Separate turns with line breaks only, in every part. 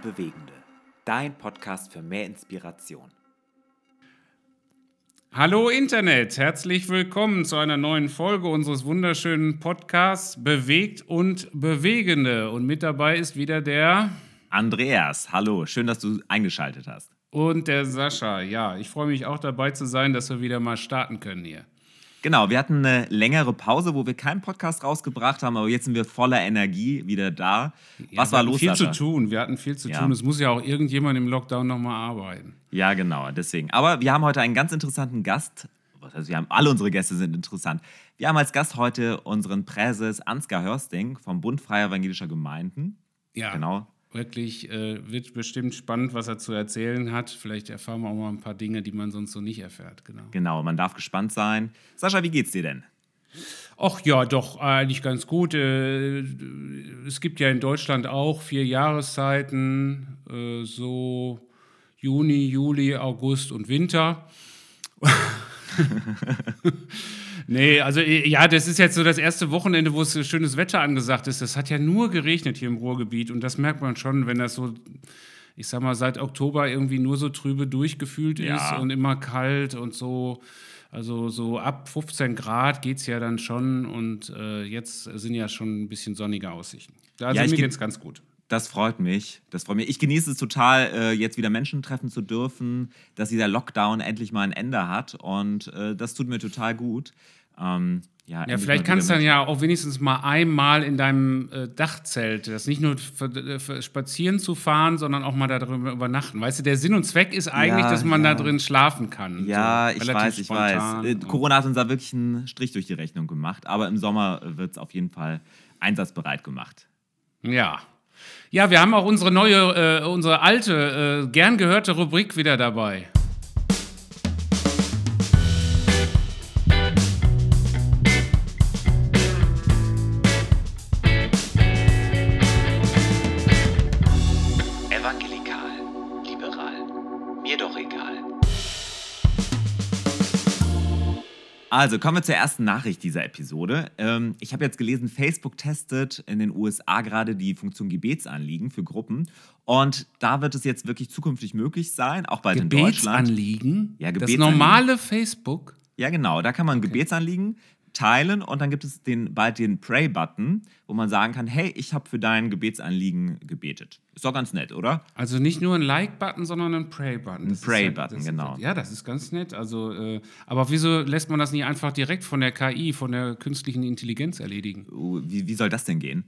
und Bewegende. Dein Podcast für mehr Inspiration.
Hallo Internet, herzlich willkommen zu einer neuen Folge unseres wunderschönen Podcasts Bewegt und Bewegende. Und mit dabei ist wieder der
Andreas. Hallo, schön, dass du eingeschaltet hast.
Und der Sascha. Ja, ich freue mich auch dabei zu sein, dass wir wieder mal starten können hier.
Genau, wir hatten eine längere Pause, wo wir keinen Podcast rausgebracht haben, aber jetzt sind wir voller Energie wieder da.
Ja, Was war los? Viel Sascha? zu tun. Wir hatten viel zu ja. tun. Es muss ja auch irgendjemand im Lockdown nochmal arbeiten.
Ja, genau, deswegen. Aber wir haben heute einen ganz interessanten Gast. Also wir haben alle unsere Gäste sind interessant. Wir haben als Gast heute unseren Präses Ansgar Hörsting vom Bund Freier Evangelischer Gemeinden.
Ja. Genau wirklich, äh, wird bestimmt spannend, was er zu erzählen hat. Vielleicht erfahren wir auch mal ein paar Dinge, die man sonst so nicht erfährt.
Genau, genau man darf gespannt sein. Sascha, wie geht's dir denn?
Ach ja, doch, eigentlich ganz gut. Äh, es gibt ja in Deutschland auch vier Jahreszeiten, äh, so Juni, Juli, August und Winter. Nee, also äh, ja, das ist jetzt so das erste Wochenende, wo es schönes Wetter angesagt ist. Das hat ja nur geregnet hier im Ruhrgebiet und das merkt man schon, wenn das so, ich sag mal, seit Oktober irgendwie nur so trübe durchgefühlt ja. ist und immer kalt und so. Also so ab 15 Grad geht es ja dann schon und äh, jetzt sind ja schon ein bisschen sonnige Aussichten. Also ja, mir geht es ganz gut.
Das freut mich. Das freut mich. Ich genieße es total, äh, jetzt wieder Menschen treffen zu dürfen, dass dieser Lockdown endlich mal ein Ende hat. Und äh, das tut mir total gut.
Ähm, ja, ja vielleicht kannst du dann ja auch wenigstens mal einmal in deinem äh, Dachzelt, das nicht nur für, für spazieren zu fahren, sondern auch mal da drin übernachten. Weißt du, der Sinn und Zweck ist eigentlich, ja, dass man ja. da drin schlafen kann.
Ja, so, ich weiß, ich weiß. Äh, Corona hat uns da wirklich einen Strich durch die Rechnung gemacht, aber im Sommer wird es auf jeden Fall einsatzbereit gemacht.
Ja. Ja, wir haben auch unsere neue, äh, unsere alte, äh, gern gehörte Rubrik wieder dabei.
Also kommen wir zur ersten Nachricht dieser Episode. Ähm, ich habe jetzt gelesen, Facebook testet in den USA gerade die Funktion Gebetsanliegen für Gruppen. Und da wird es jetzt wirklich zukünftig möglich sein, auch bald in Deutschland.
Gebetsanliegen? Ja, Gebetsanliegen. Das normale Facebook?
Ja, genau. Da kann man okay. Gebetsanliegen teilen und dann gibt es den, bald den Pray-Button, wo man sagen kann, hey, ich habe für dein Gebetsanliegen gebetet. Ist doch ganz nett, oder?
Also nicht nur ein Like-Button, sondern ein Pray-Button.
Ein Pray-Button, halt, genau.
ja, das ist ganz nett. Also, äh, aber wieso lässt man das nicht einfach direkt von der KI, von der künstlichen Intelligenz erledigen?
Uh, wie, wie soll das denn gehen?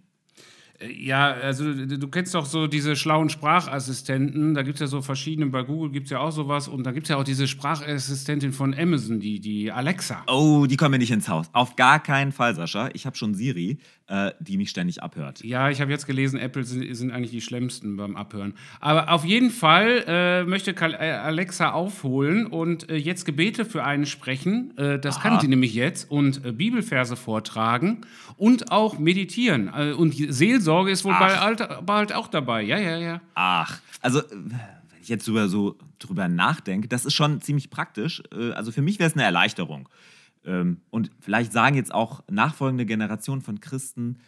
Ja, also du kennst doch so diese schlauen Sprachassistenten, da gibt es ja so verschiedene, bei Google gibt es ja auch sowas und da gibt es ja auch diese Sprachassistentin von Amazon, die, die Alexa.
Oh, die kommen mir nicht ins Haus. Auf gar keinen Fall, Sascha. Ich habe schon Siri, äh, die mich ständig abhört.
Ja, ich habe jetzt gelesen, Apple sind, sind, eigentlich die schlimmsten beim Abhören. Aber auf jeden Fall äh, möchte äh, Alexa aufholen und äh, jetzt Gebete für einen sprechen. Äh, das Aha. kann sie nämlich jetzt und äh, Bibelverse vortragen und auch meditieren. und Seelsorge Sorge ist wohl bald, bald auch dabei. Ja, ja, ja.
Ach, also wenn ich jetzt drüber so drüber nachdenke, das ist schon ziemlich praktisch. Äh, also für mich wäre es eine Erleichterung. Ähm, und vielleicht sagen jetzt auch nachfolgende Generationen von Christen,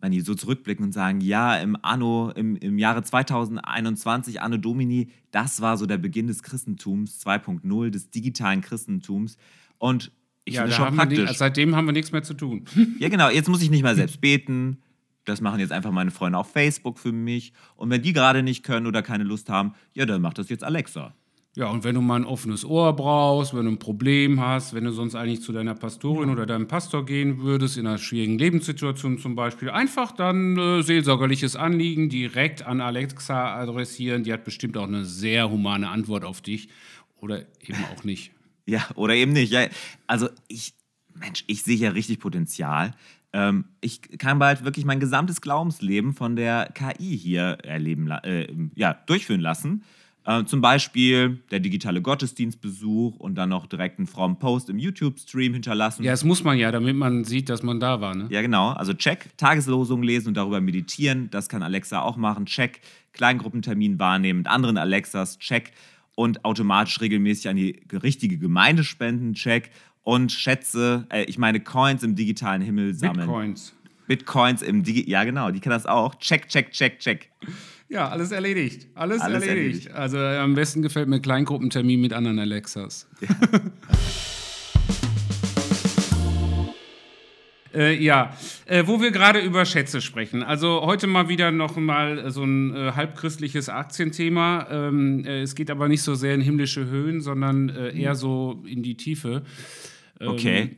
wenn die so zurückblicken und sagen, ja, im Anno, im, im Jahre 2021, Anno Domini, das war so der Beginn des Christentums 2.0, des digitalen Christentums. Und ich ja, finde schon praktisch.
Nie, seitdem haben wir nichts mehr zu tun.
Ja, genau. Jetzt muss ich nicht mehr selbst beten. Das machen jetzt einfach meine Freunde auf Facebook für mich. Und wenn die gerade nicht können oder keine Lust haben, ja, dann macht das jetzt Alexa.
Ja, und wenn du mal ein offenes Ohr brauchst, wenn du ein Problem hast, wenn du sonst eigentlich zu deiner Pastorin oder deinem Pastor gehen würdest, in einer schwierigen Lebenssituation zum Beispiel, einfach dann äh, seelsorgerliches Anliegen direkt an Alexa adressieren. Die hat bestimmt auch eine sehr humane Antwort auf dich. Oder eben auch nicht.
Ja, oder eben nicht. Ja, also ich, Mensch, ich sehe ja richtig Potenzial. Ähm, ich kann bald wirklich mein gesamtes Glaubensleben von der KI hier erleben, äh, ja, durchführen lassen. Äh, zum Beispiel der digitale Gottesdienstbesuch und dann noch direkt einen frommen Post im YouTube-Stream hinterlassen.
Ja, das muss man ja, damit man sieht, dass man da war. Ne?
Ja, genau. Also check, Tageslosung lesen und darüber meditieren. Das kann Alexa auch machen. Check, Kleingruppentermin wahrnehmen mit anderen Alexas. Check und automatisch regelmäßig an die richtige Gemeinde spenden. Check und Schätze, äh, ich meine Coins im digitalen Himmel sammeln.
Bitcoins.
Bitcoins im Digi ja genau, die kann das auch. Check, check, check, check.
Ja, alles erledigt. Alles,
Alles
erledigt.
erledigt.
Also äh, am besten gefällt mir Kleingruppentermin mit anderen Alexas. Äh, ja, äh, wo wir gerade über Schätze sprechen. Also heute mal wieder noch mal so ein äh, halbchristliches Aktienthema. Ähm, äh, es geht aber nicht so sehr in himmlische Höhen, sondern äh, eher so in die Tiefe. Ähm,
Okay.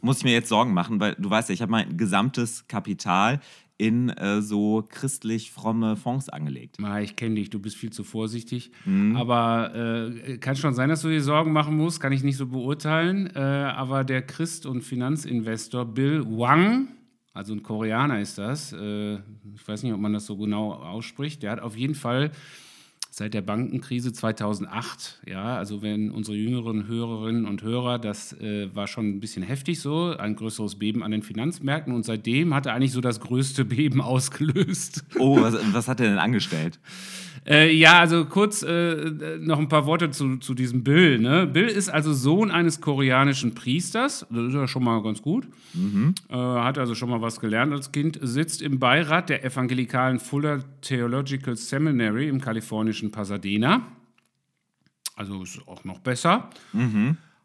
Muss ich mir jetzt Sorgen machen, weil du weißt ja, ich habe mein gesamtes Kapital in äh, so christlich fromme Fonds angelegt.
Ma, ich kenne dich, du bist viel zu vorsichtig.
Mhm.
Aber äh, kann schon sein, dass du dir Sorgen machen musst, kann ich nicht so beurteilen. Äh, aber der Christ und Finanzinvestor Bill Wang, also ein Koreaner ist das, äh, ich weiß nicht, ob man das so genau ausspricht, der hat auf jeden Fall seit der Bankenkrise 2008, ja, also wenn unsere jüngeren Hörerinnen und Hörer, das äh, war schon ein bisschen heftig so, ein größeres Beben an den Finanzmärkten und seitdem hat er eigentlich so das größte Beben ausgelöst.
Oh, was, was hat er denn angestellt?
Äh, ja, also kurz äh, noch ein paar Worte zu, zu diesem Bill. Ne? Bill ist also Sohn eines koreanischen Priesters. Das ist ja schon mal ganz gut. Äh, hat also schon mal was gelernt als Kind. Sitzt im Beirat der evangelikalen Fuller Theological Seminary im kalifornischen Pasadena. Also ist auch noch besser.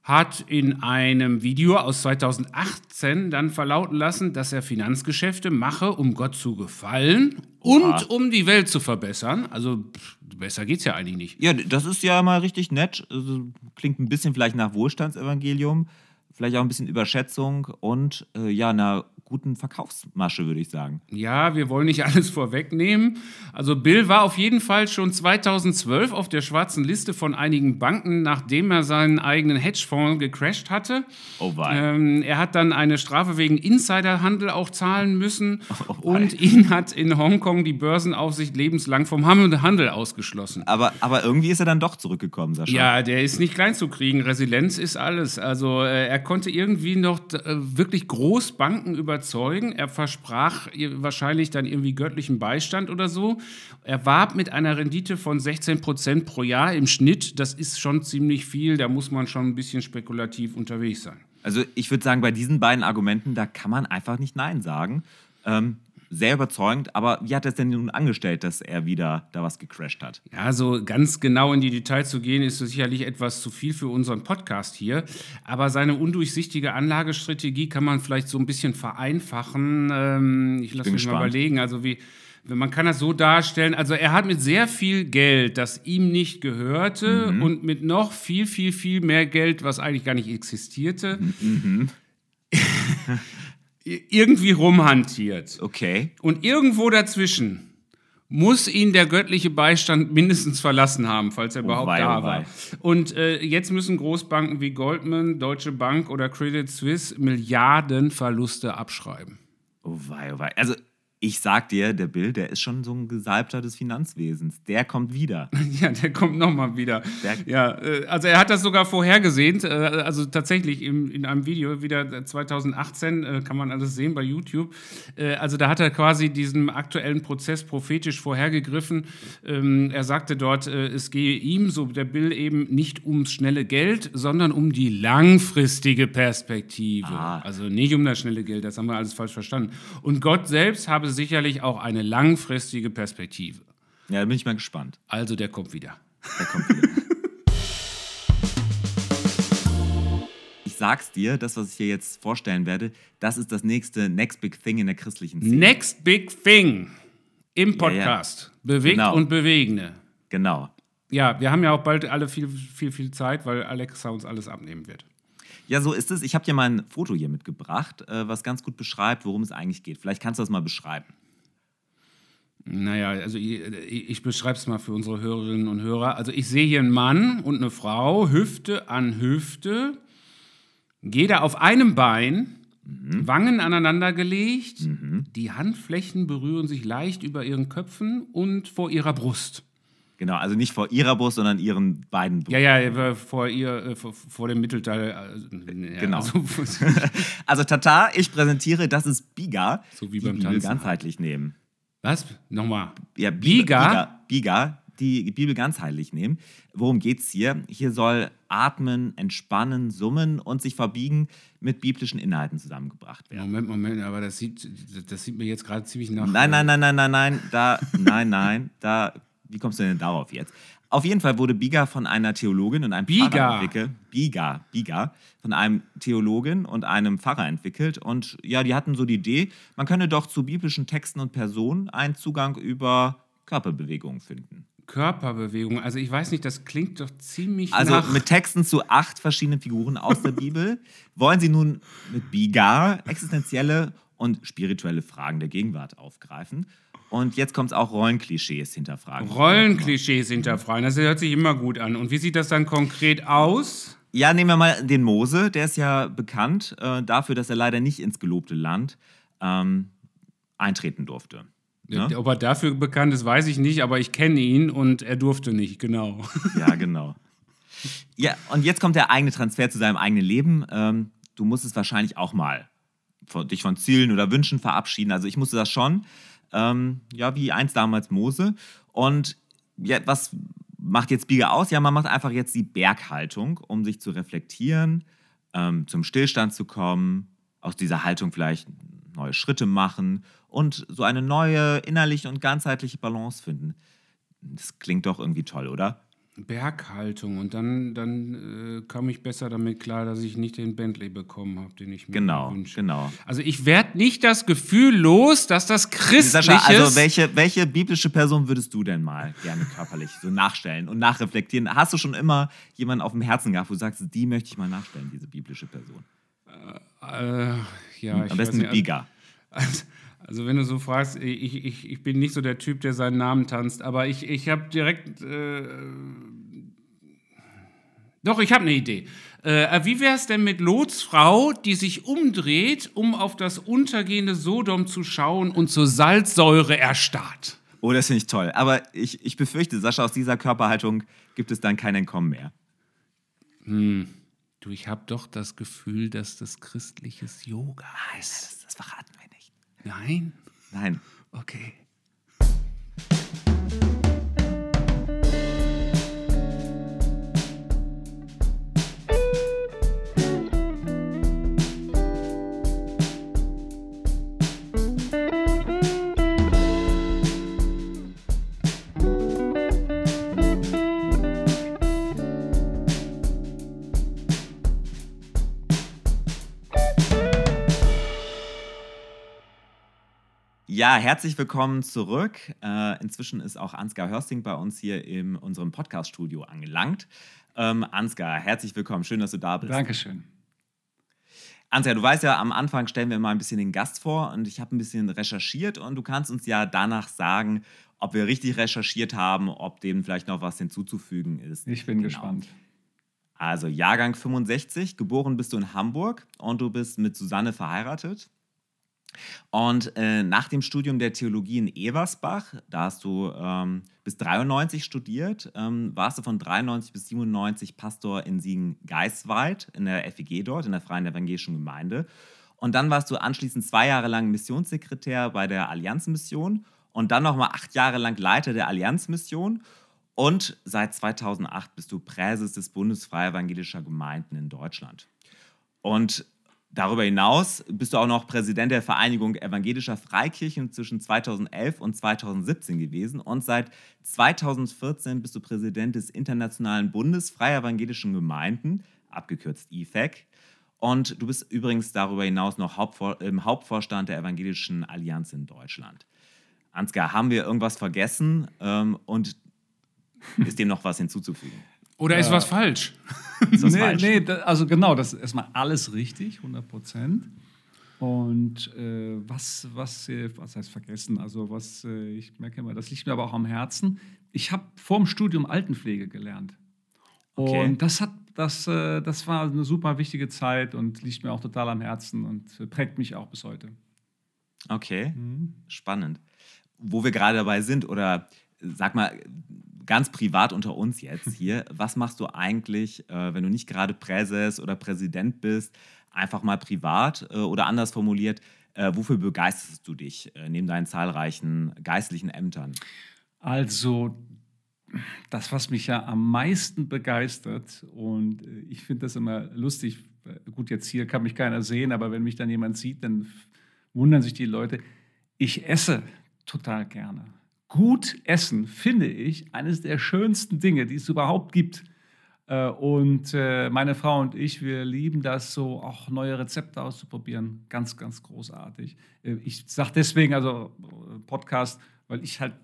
Hat in einem Video aus 2018 dann verlauten lassen, dass er Finanzgeschäfte mache, um Gott zu gefallen und um die Welt zu verbessern. Also pff, besser geht's ja eigentlich nicht.
Ja, das ist ja mal richtig nett. Also, klingt ein bisschen vielleicht nach Wohlstandsevangelium, vielleicht auch ein bisschen Überschätzung und äh, ja, einer guten Verkaufsmasche, würde ich sagen.
Ja, wir wollen nicht alles vorwegnehmen. Also Bill war auf jeden Fall schon 2012 auf der schwarzen Liste von einigen Banken, nachdem er seinen eigenen Hedgefonds gecrashed hatte.
Oh wei.
Ähm, er hat dann eine Strafe wegen Insiderhandel auch zahlen müssen
Oh
und ihn hat in Hongkong die Börsenaufsicht lebenslang vom Handel ausgeschlossen.
Aber, aber irgendwie ist er dann doch zurückgekommen, Sascha.
Ja, der ist nicht klein zu kriegen. Resilienz ist alles. Also äh, er konnte irgendwie noch äh, wirklich Großbanken überzeugen. Er versprach wahrscheinlich dann irgendwie göttlichen Beistand oder so. Er warb mit einer Rendite von 16 Prozent pro Jahr im Schnitt. Das ist schon ziemlich viel. Da muss man schon ein bisschen spekulativ unterwegs sein.
Also ich würde sagen, bei diesen beiden Argumenten, da kann man einfach nicht Nein sagen. Ähm, sehr überzeugend, aber wie hat er es denn nun angestellt, dass er wieder da was gecrashed hat?
Ja, so ganz genau in die Details zu gehen, ist sicherlich etwas zu viel für unseren Podcast hier. Aber seine undurchsichtige Anlagestrategie kann man vielleicht so ein bisschen vereinfachen. Ähm, ich lasse mich mal
gespannt.
überlegen. Also wie. Man kann das so darstellen, also er hat mit sehr viel Geld, das ihm nicht gehörte,
Mhm.
und mit noch viel, viel, viel mehr Geld, was eigentlich gar nicht existierte,
Mhm.
irgendwie rumhantiert.
Okay.
Und irgendwo dazwischen muss ihn der göttliche Beistand mindestens verlassen haben, falls er überhaupt
wei,
da
oh
war. Und äh, jetzt müssen Großbanken wie Goldman, Deutsche Bank oder Credit Suisse Milliardenverluste abschreiben.
Oh wei, oh wei. Also ich sag dir, der Bill, der ist schon so ein Gesalbter des Finanzwesens. Der kommt wieder.
Ja, der kommt nochmal wieder.
Der-
ja, äh, also er hat das sogar vorhergesehen, äh, also tatsächlich in einem Video, wieder 2018, äh, kann man alles sehen bei YouTube. Also da hat er quasi diesen aktuellen Prozess prophetisch vorhergegriffen. Ähm, er sagte dort, es gehe ihm, so der Bill eben, nicht ums schnelle Geld, sondern um die langfristige Perspektive.
Ah.
Also nicht um das schnelle Geld, das haben wir alles falsch verstanden. Und Gott selbst habe sicherlich auch eine langfristige Perspektive.
Ja, da bin ich mal gespannt.
Also der kommt wieder.
Der kommt wieder. Ich sag's dir, das, was ich hier jetzt vorstellen werde, das ist das nächste Next Big Thing in der christlichen Szene.
Next Big Thing im
ja.
Podcast. Bewegt
Genau.
und Bewegende.
Genau.
Ja, wir haben ja auch bald alle viel, viel, viel Zeit, weil Alexa uns alles abnehmen wird.
Ja, so ist es. Ich habe dir mal ein Foto hier mitgebracht, äh, was ganz gut beschreibt, worum es eigentlich geht. Vielleicht kannst du das mal beschreiben.
Naja, also ich, ich beschreibe es mal für unsere Hörerinnen und Hörer. Also ich sehe hier einen Mann und eine Frau, Hüfte an Hüfte, jeder auf einem Bein, Wangen aneinander gelegt, die Handflächen berühren sich leicht über ihren Köpfen und vor ihrer Brust.
Genau, also nicht vor ihrer Brust, sondern ihren beiden Brüsten.
Ja, ja, vor ihr, äh, vor, vor dem Mittelteil. äh, ja,
Genau.
Also,
Also Tata, ich präsentiere, das ist Biga,
So wie
die
beim
Bibel
Tanzen.
ganzheitlich nehmen.
was? Nochmal.
Ja, Bi-
Biga?
Biga, Biga, die Bibel ganzheitlich nehmen. Worum geht es hier? Hier soll Atmen, Entspannen, Summen und sich verbiegen mit biblischen Inhalten zusammengebracht werden.
Moment, Moment, aber das sieht, das sieht mir jetzt gerade ziemlich nach.
Nein, nein, nein, nein, nein, nein, da, nein, nein, da, wie kommst du denn darauf jetzt? Auf jeden Fall wurde Biga von einer Theologin und einem
Biga.
Pfarrer entwickelt. Biga, Biga, von einem Theologin und einem Pfarrer entwickelt. Und ja, die hatten so die Idee, man könne doch zu biblischen Texten und Personen einen Zugang über Körperbewegungen finden.
Körperbewegung. Also ich weiß nicht, das klingt doch ziemlich
Also
nach.
mit Texten zu acht verschiedenen Figuren aus der Bibel wollen sie nun mit Biga existenzielle und spirituelle Fragen der Gegenwart aufgreifen. Und jetzt kommt es auch Rollenklischees hinterfragen.
Rollenklischees hinterfragen. Das hört sich immer gut an. Und wie sieht das dann konkret aus?
Ja, nehmen wir mal den Mose. Der ist ja bekannt äh, dafür, dass er leider nicht ins gelobte Land ähm, eintreten durfte. Ne?
Ob er dafür bekannt ist, weiß ich nicht, aber ich kenne ihn und er durfte nicht, genau.
Ja, genau. Ja, und jetzt kommt der eigene Transfer zu seinem eigenen Leben. Ähm, du musstest wahrscheinlich auch mal von, dich von Zielen oder Wünschen verabschieden. Also ich musste das schon. Ähm, ja, wie einst damals Mose. Und ja, was macht jetzt Biege aus? Ja, man macht einfach jetzt die Berghaltung, um sich zu reflektieren, ähm, zum Stillstand zu kommen, aus dieser Haltung vielleicht neue Schritte machen und so eine neue innerliche und ganzheitliche Balance finden. Das klingt doch irgendwie toll, oder?
Berghaltung. Und dann, dann äh, kam ich besser damit klar, dass ich nicht den Bentley bekommen habe, den ich mir
Genau,
wünsche.
genau.
Also ich werde nicht das Gefühl los, dass das Christliches...
Sascha, also welche, welche biblische Person würdest du denn mal gerne körperlich so nachstellen und nachreflektieren? Hast du schon immer jemanden auf dem Herzen gehabt, wo du sagst, die möchte ich mal nachstellen, diese biblische Person?
äh, ja, ich
Am besten
nicht, also-
Biga.
Also, also wenn du so fragst, ich, ich, ich bin nicht so der Typ, der seinen Namen tanzt, aber ich, ich habe direkt... Äh, doch, ich habe eine Idee. Äh, wie wäre es denn mit Lots Frau, die sich umdreht, um auf das untergehende Sodom zu schauen und zur Salzsäure erstarrt?
Oh, das finde ich toll. Aber ich, ich befürchte, Sascha, aus dieser Körperhaltung gibt es dann kein Entkommen mehr.
Du, ich habe doch das Gefühl, dass das christliches Yoga ist.
Das, das verraten.
Nein?
Nein.
Okay.
Ja, herzlich willkommen zurück. Äh, inzwischen ist auch Ansgar Hörsting bei uns hier in unserem Podcast-Studio angelangt. Ähm, Ansgar, herzlich willkommen. Schön, dass du da bist.
Dankeschön.
Ansgar, du weißt ja, am Anfang stellen wir immer ein bisschen den Gast vor und ich habe ein bisschen recherchiert und du kannst uns ja danach sagen, ob wir richtig recherchiert haben, ob dem vielleicht noch was hinzuzufügen ist.
Ich bin
Genau.
gespannt.
Also Jahrgang 65, geboren bist du in Hamburg und du bist mit Susanne verheiratet. Und äh, nach dem Studium der Theologie in Eversbach, da hast du ähm, bis 93 studiert, ähm, warst du von 93 bis 97 Pastor in Siegen-Geiswald, in der FEG dort, in der Freien Evangelischen Gemeinde. Und dann warst du anschließend zwei Jahre lang Missionssekretär bei der Allianzmission und dann nochmal acht Jahre lang Leiter der Allianzmission. Und seit 2008 bist du Präses des Bundes Freie Evangelischer Gemeinden in Deutschland. Und darüber hinaus bist du auch noch Präsident der Vereinigung Evangelischer Freikirchen zwischen 2011 und 2017 gewesen. Und seit 2014 bist du Präsident des Internationalen Bundes Freie Evangelischen Gemeinden, abgekürzt IFEC. Und du bist übrigens darüber hinaus noch Hauptvor im Hauptvorstand der Evangelischen Allianz in Deutschland. Ansgar, haben wir irgendwas vergessen ähm, und ist dem noch was hinzuzufügen?
Oder ist was falsch?
Ist das
nee,
falsch?
nee, da, also genau, das ist erstmal alles richtig, 100 Prozent. Und äh, was, was, äh, was heißt vergessen? Also, was äh, ich merke immer, das liegt mir aber auch am Herzen. Ich habe vor dem Studium Altenpflege gelernt.
Okay.
Und das, hat, das, äh, das war eine super wichtige Zeit und liegt mir auch total am Herzen und äh, prägt mich auch bis heute.
Okay, spannend. Wo wir gerade dabei sind, oder sag mal ganz privat unter uns jetzt hier, was machst du eigentlich, äh, wenn du nicht gerade Präses oder Präsident bist, einfach mal privat äh, oder anders formuliert, äh, wofür begeisterst du dich äh, neben deinen zahlreichen geistlichen Ämtern?
Also, das, was mich ja am meisten begeistert, und äh, ich finde das immer lustig, gut, jetzt hier kann mich keiner sehen, aber wenn mich dann jemand sieht, dann wundern sich die Leute. Ich esse total gerne. Gut essen finde ich eines der schönsten Dinge, die es überhaupt gibt. Äh, und äh, meine Frau und ich, wir lieben das so, auch neue Rezepte auszuprobieren. Ganz, ganz großartig. Äh, ich sage deswegen, also Podcast, weil ich halt,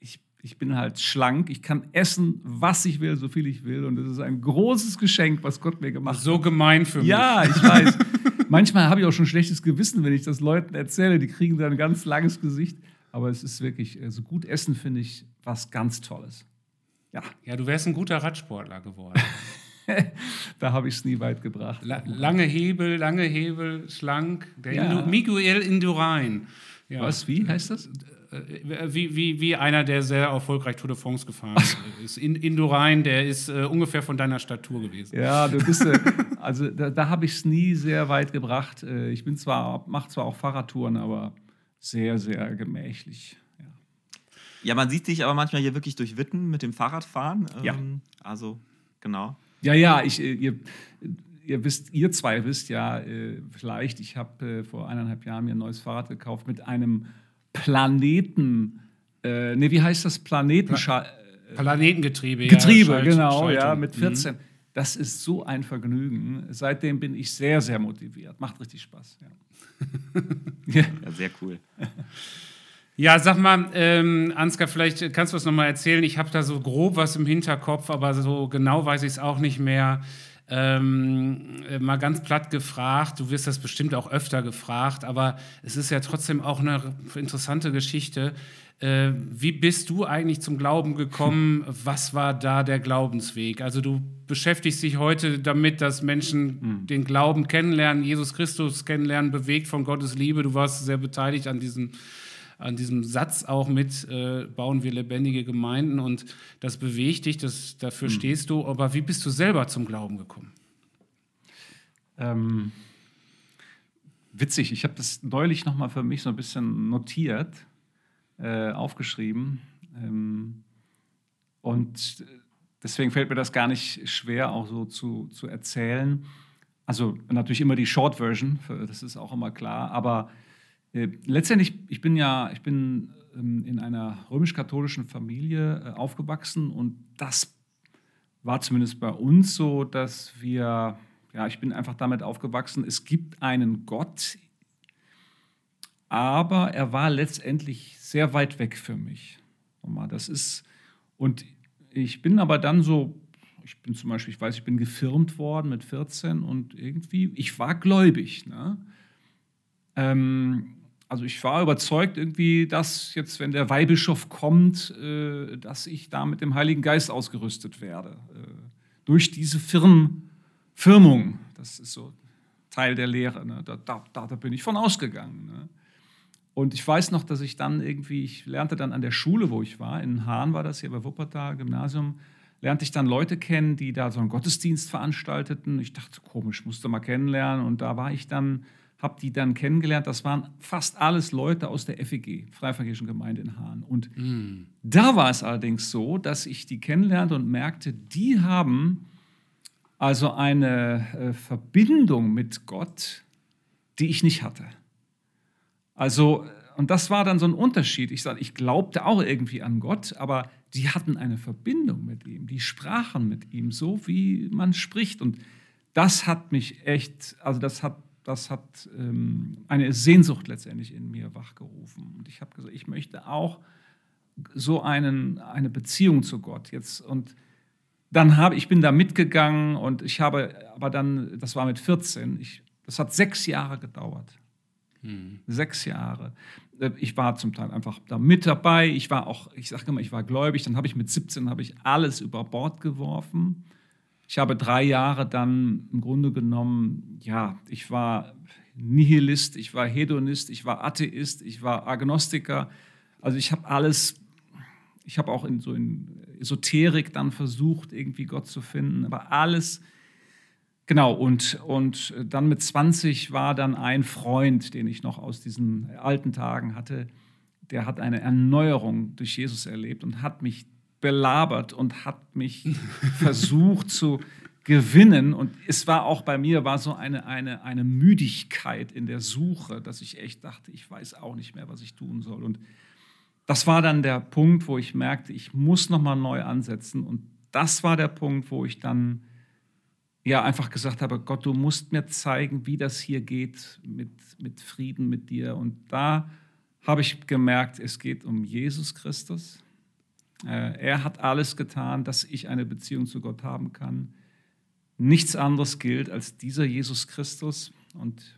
ich, ich bin halt schlank. Ich kann essen, was ich will, so viel ich will. Und das ist ein großes Geschenk, was Gott mir gemacht
hat. So gemein für mich.
Ja, ich weiß. Manchmal habe ich auch schon schlechtes Gewissen, wenn ich das Leuten erzähle. Die kriegen dann ein ganz langes Gesicht. Aber es ist wirklich, so gut essen finde ich was ganz Tolles.
Ja. Ja, du wärst ein guter Radsportler geworden.
da habe ich es nie weit gebracht.
La lange Hebel, lange Hebel, schlank. Der ja. Indu Miguel Indurain.
Ja. Was, wie heißt das?
Äh, wie, wie, wie einer, der sehr erfolgreich Tour de France gefahren ist. Indurain, der ist äh, ungefähr von deiner Statur gewesen.
Ja, du bist, äh, also da, da habe ich es nie sehr weit gebracht. Äh, ich bin zwar, mache zwar auch Fahrradtouren, aber sehr, sehr gemächlich.
Ja, man sieht dich aber manchmal hier wirklich durch Witten mit dem Fahrradfahren.
Ja.
Ähm, also, genau.
Ja, ja, ich, äh, ihr, ihr wisst, ihr zwei wisst ja äh, vielleicht, ich habe äh, vor eineinhalb Jahren mir ein neues Fahrrad gekauft mit einem Planeten, äh, ne, wie heißt das? Planeten Pla
Planetengetriebe.
Getriebe, ja, genau, Schaltung. ja, mit 14. Mhm. Das ist so ein Vergnügen. Seitdem bin ich sehr, sehr motiviert. Macht richtig Spaß.
Ja, ja sehr cool.
Ja, sag mal, ähm, Ansgar, vielleicht kannst du es nochmal erzählen. Ich habe da so grob was im Hinterkopf, aber so genau weiß ich es auch nicht mehr. Ähm, äh, mal ganz platt gefragt, du wirst das bestimmt auch öfter gefragt, aber es ist ja trotzdem auch eine interessante Geschichte. Äh, wie bist du eigentlich zum Glauben gekommen? Was war da der Glaubensweg? Also du beschäftigst dich heute damit, dass Menschen mhm. den Glauben kennenlernen, Jesus Christus kennenlernen, bewegt von Gottes Liebe. Du warst sehr beteiligt an diesem an diesem Satz auch mit, äh, bauen wir lebendige Gemeinden und das bewegt dich, das, dafür mhm. stehst du. Aber wie bist du selber zum Glauben gekommen?
Ähm, witzig, ich habe das neulich nochmal für mich so ein bisschen notiert, äh, aufgeschrieben. Ähm, und deswegen fällt mir das gar nicht schwer, auch so zu, zu erzählen. Also natürlich immer die Short Version, das ist auch immer klar, aber äh, letztendlich, ich bin ja, ich bin ähm, in einer römisch-katholischen Familie äh, aufgewachsen und das war zumindest bei uns so, dass wir, ja, ich bin einfach damit aufgewachsen, es gibt einen Gott, aber er war letztendlich sehr weit weg für mich. Das ist, und ich bin aber dann so, ich bin zum Beispiel, ich weiß, ich bin gefirmt worden mit 14 und irgendwie, ich war gläubig. Ne? Ähm, also ich war überzeugt irgendwie, dass jetzt, wenn der Weihbischof kommt, äh, dass ich da mit dem Heiligen Geist ausgerüstet werde. Äh, durch diese Firm, Firmung. Das ist so Teil der Lehre. Ne? Da, da, da, bin ich von ausgegangen. Ne? Und ich weiß noch, dass ich dann irgendwie, ich lernte dann an der Schule, wo ich war, in Hahn war das hier bei Wuppertal Gymnasium, lernte ich dann Leute kennen, die da so einen Gottesdienst veranstalteten. Ich dachte, komisch, musste mal kennenlernen. Und da war ich dann habe die dann kennengelernt. Das waren fast alles Leute aus der FEG, Freifrankischen Gemeinde in Hahn. Und mm. da war es allerdings so, dass ich die kennenlernte und merkte, die haben also eine äh, Verbindung mit Gott, die ich nicht hatte. Also, und das war dann so ein Unterschied. Ich sage, ich glaubte auch irgendwie an Gott, aber die hatten eine Verbindung mit ihm, die sprachen mit ihm, so wie man spricht. Und das hat mich echt, also das hat das hat ähm, eine Sehnsucht letztendlich in mir wachgerufen. Und ich habe gesagt, ich möchte auch so einen, eine Beziehung zu Gott jetzt. Und dann habe ich bin da mitgegangen und ich habe, aber dann, das war mit 14, ich, das hat sechs Jahre gedauert. Hm. Sechs Jahre. Äh, ich war zum Teil einfach da mit dabei. Ich war auch, ich sage immer, ich war gläubig. Dann habe ich mit 17 habe ich alles über Bord geworfen ich habe drei Jahre dann im Grunde genommen, ja, ich war Nihilist, ich war Hedonist, ich war Atheist, ich war Agnostiker. Also ich habe alles, ich habe auch in so in Esoterik dann versucht, irgendwie Gott zu finden, aber alles, genau, und, und dann mit 20 war dann ein Freund, den ich noch aus diesen alten Tagen hatte, der hat eine Erneuerung durch Jesus erlebt und hat mich belabert und hat mich versucht zu gewinnen. Und es war auch bei mir war so eine, eine, eine Müdigkeit in der Suche, dass ich echt dachte, ich weiß auch nicht mehr, was ich tun soll. Und das war dann der Punkt, wo ich merkte, ich muss nochmal neu ansetzen. Und das war der Punkt, wo ich dann ja einfach gesagt habe, Gott, du musst mir zeigen, wie das hier geht mit, mit Frieden mit dir. Und da habe ich gemerkt, es geht um Jesus Christus. Äh, er hat alles getan, dass ich eine Beziehung zu Gott haben kann. Nichts anderes gilt als dieser Jesus Christus. Und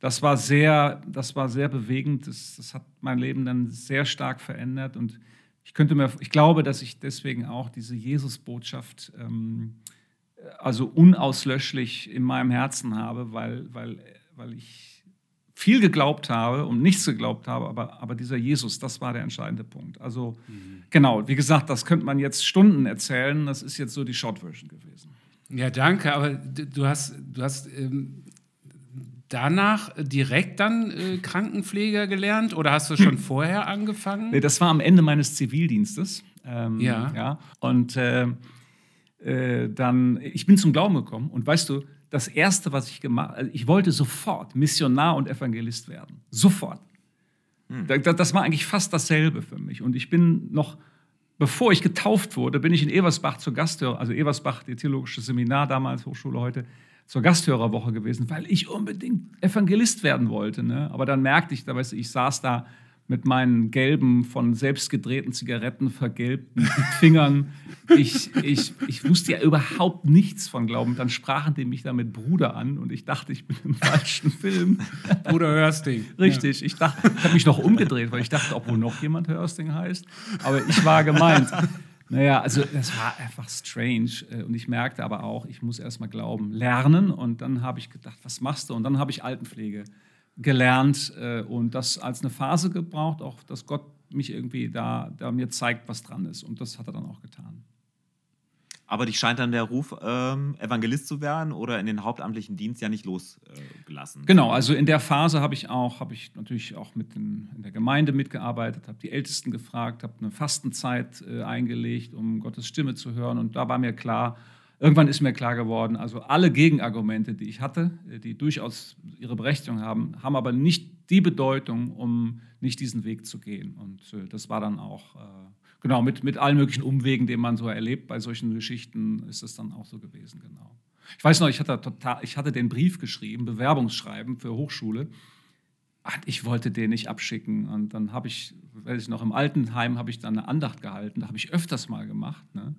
das war sehr, das war sehr bewegend. Das, das hat mein Leben dann sehr stark verändert. Und ich könnte mir, ich glaube, dass ich deswegen auch diese Jesus-Botschaft ähm, also unauslöschlich in meinem Herzen habe, weil, weil, weil ich viel geglaubt habe und nichts geglaubt habe, aber, aber dieser Jesus, das war der entscheidende Punkt. Also mhm. genau, wie gesagt, das könnte man jetzt Stunden erzählen, das ist jetzt so die Short-Version gewesen.
Ja, danke, aber du hast, du hast ähm, danach direkt dann äh, Krankenpfleger gelernt oder hast du schon vorher angefangen?
Nee, das war am Ende meines Zivildienstes.
Ähm, ja.
ja. Und äh, äh, dann, ich bin zum Glauben gekommen und weißt du, das Erste, was ich gemacht habe, also ich wollte sofort Missionar und Evangelist werden. Sofort. Hm. Das war eigentlich fast dasselbe für mich. Und ich bin noch, bevor ich getauft wurde, bin ich in Eversbach zur Gasthörer, also Eversbach, die theologische Seminar damals, Hochschule heute, zur Gasthörerwoche gewesen, weil ich unbedingt Evangelist werden wollte. Ne? Aber dann merkte ich, da weißt du, ich saß da mit meinen gelben, von selbstgedrehten Zigaretten vergelbten Fingern. Ich, ich, ich wusste ja überhaupt nichts von Glauben. Dann sprachen die mich da mit Bruder an und ich dachte, ich bin im falschen Film.
Bruder Hörsting.
Richtig. Ich dachte, ich habe mich noch umgedreht, weil ich dachte, ob wohl noch jemand Hörsting heißt. Aber ich war gemeint. Naja, also es war einfach strange. Äh, und ich merkte aber auch, ich muss erstmal glauben, lernen. Und dann habe ich gedacht, was machst du? Und dann habe ich Altenpflege gelernt äh, und das als eine Phase gebraucht, auch dass Gott mich irgendwie da, da mir zeigt, was dran ist. Und das hat er dann auch getan.
Aber dich scheint dann der Ruf, ähm, Evangelist zu werden oder in den hauptamtlichen Dienst ja nicht losgelassen.
Äh, genau, also in der Phase habe ich auch, habe ich natürlich auch mit den, in der Gemeinde mitgearbeitet, habe die Ältesten gefragt, habe eine Fastenzeit äh, eingelegt, um Gottes Stimme zu hören. Und da war mir klar, Irgendwann ist mir klar geworden, also alle Gegenargumente, die ich hatte, die durchaus ihre Berechtigung haben, haben aber nicht die Bedeutung, um nicht diesen Weg zu gehen. Und äh, das war dann auch, äh, genau, mit, mit allen möglichen Umwegen, die man so erlebt bei solchen Geschichten, ist es dann auch so gewesen, genau. Ich weiß noch, ich hatte, total, ich hatte den Brief geschrieben, Bewerbungsschreiben für Hochschule. Ich wollte den nicht abschicken. Und dann habe ich, weiß ich noch, im Altenheim habe ich dann eine Andacht gehalten. Da habe ich öfters mal gemacht. Ne?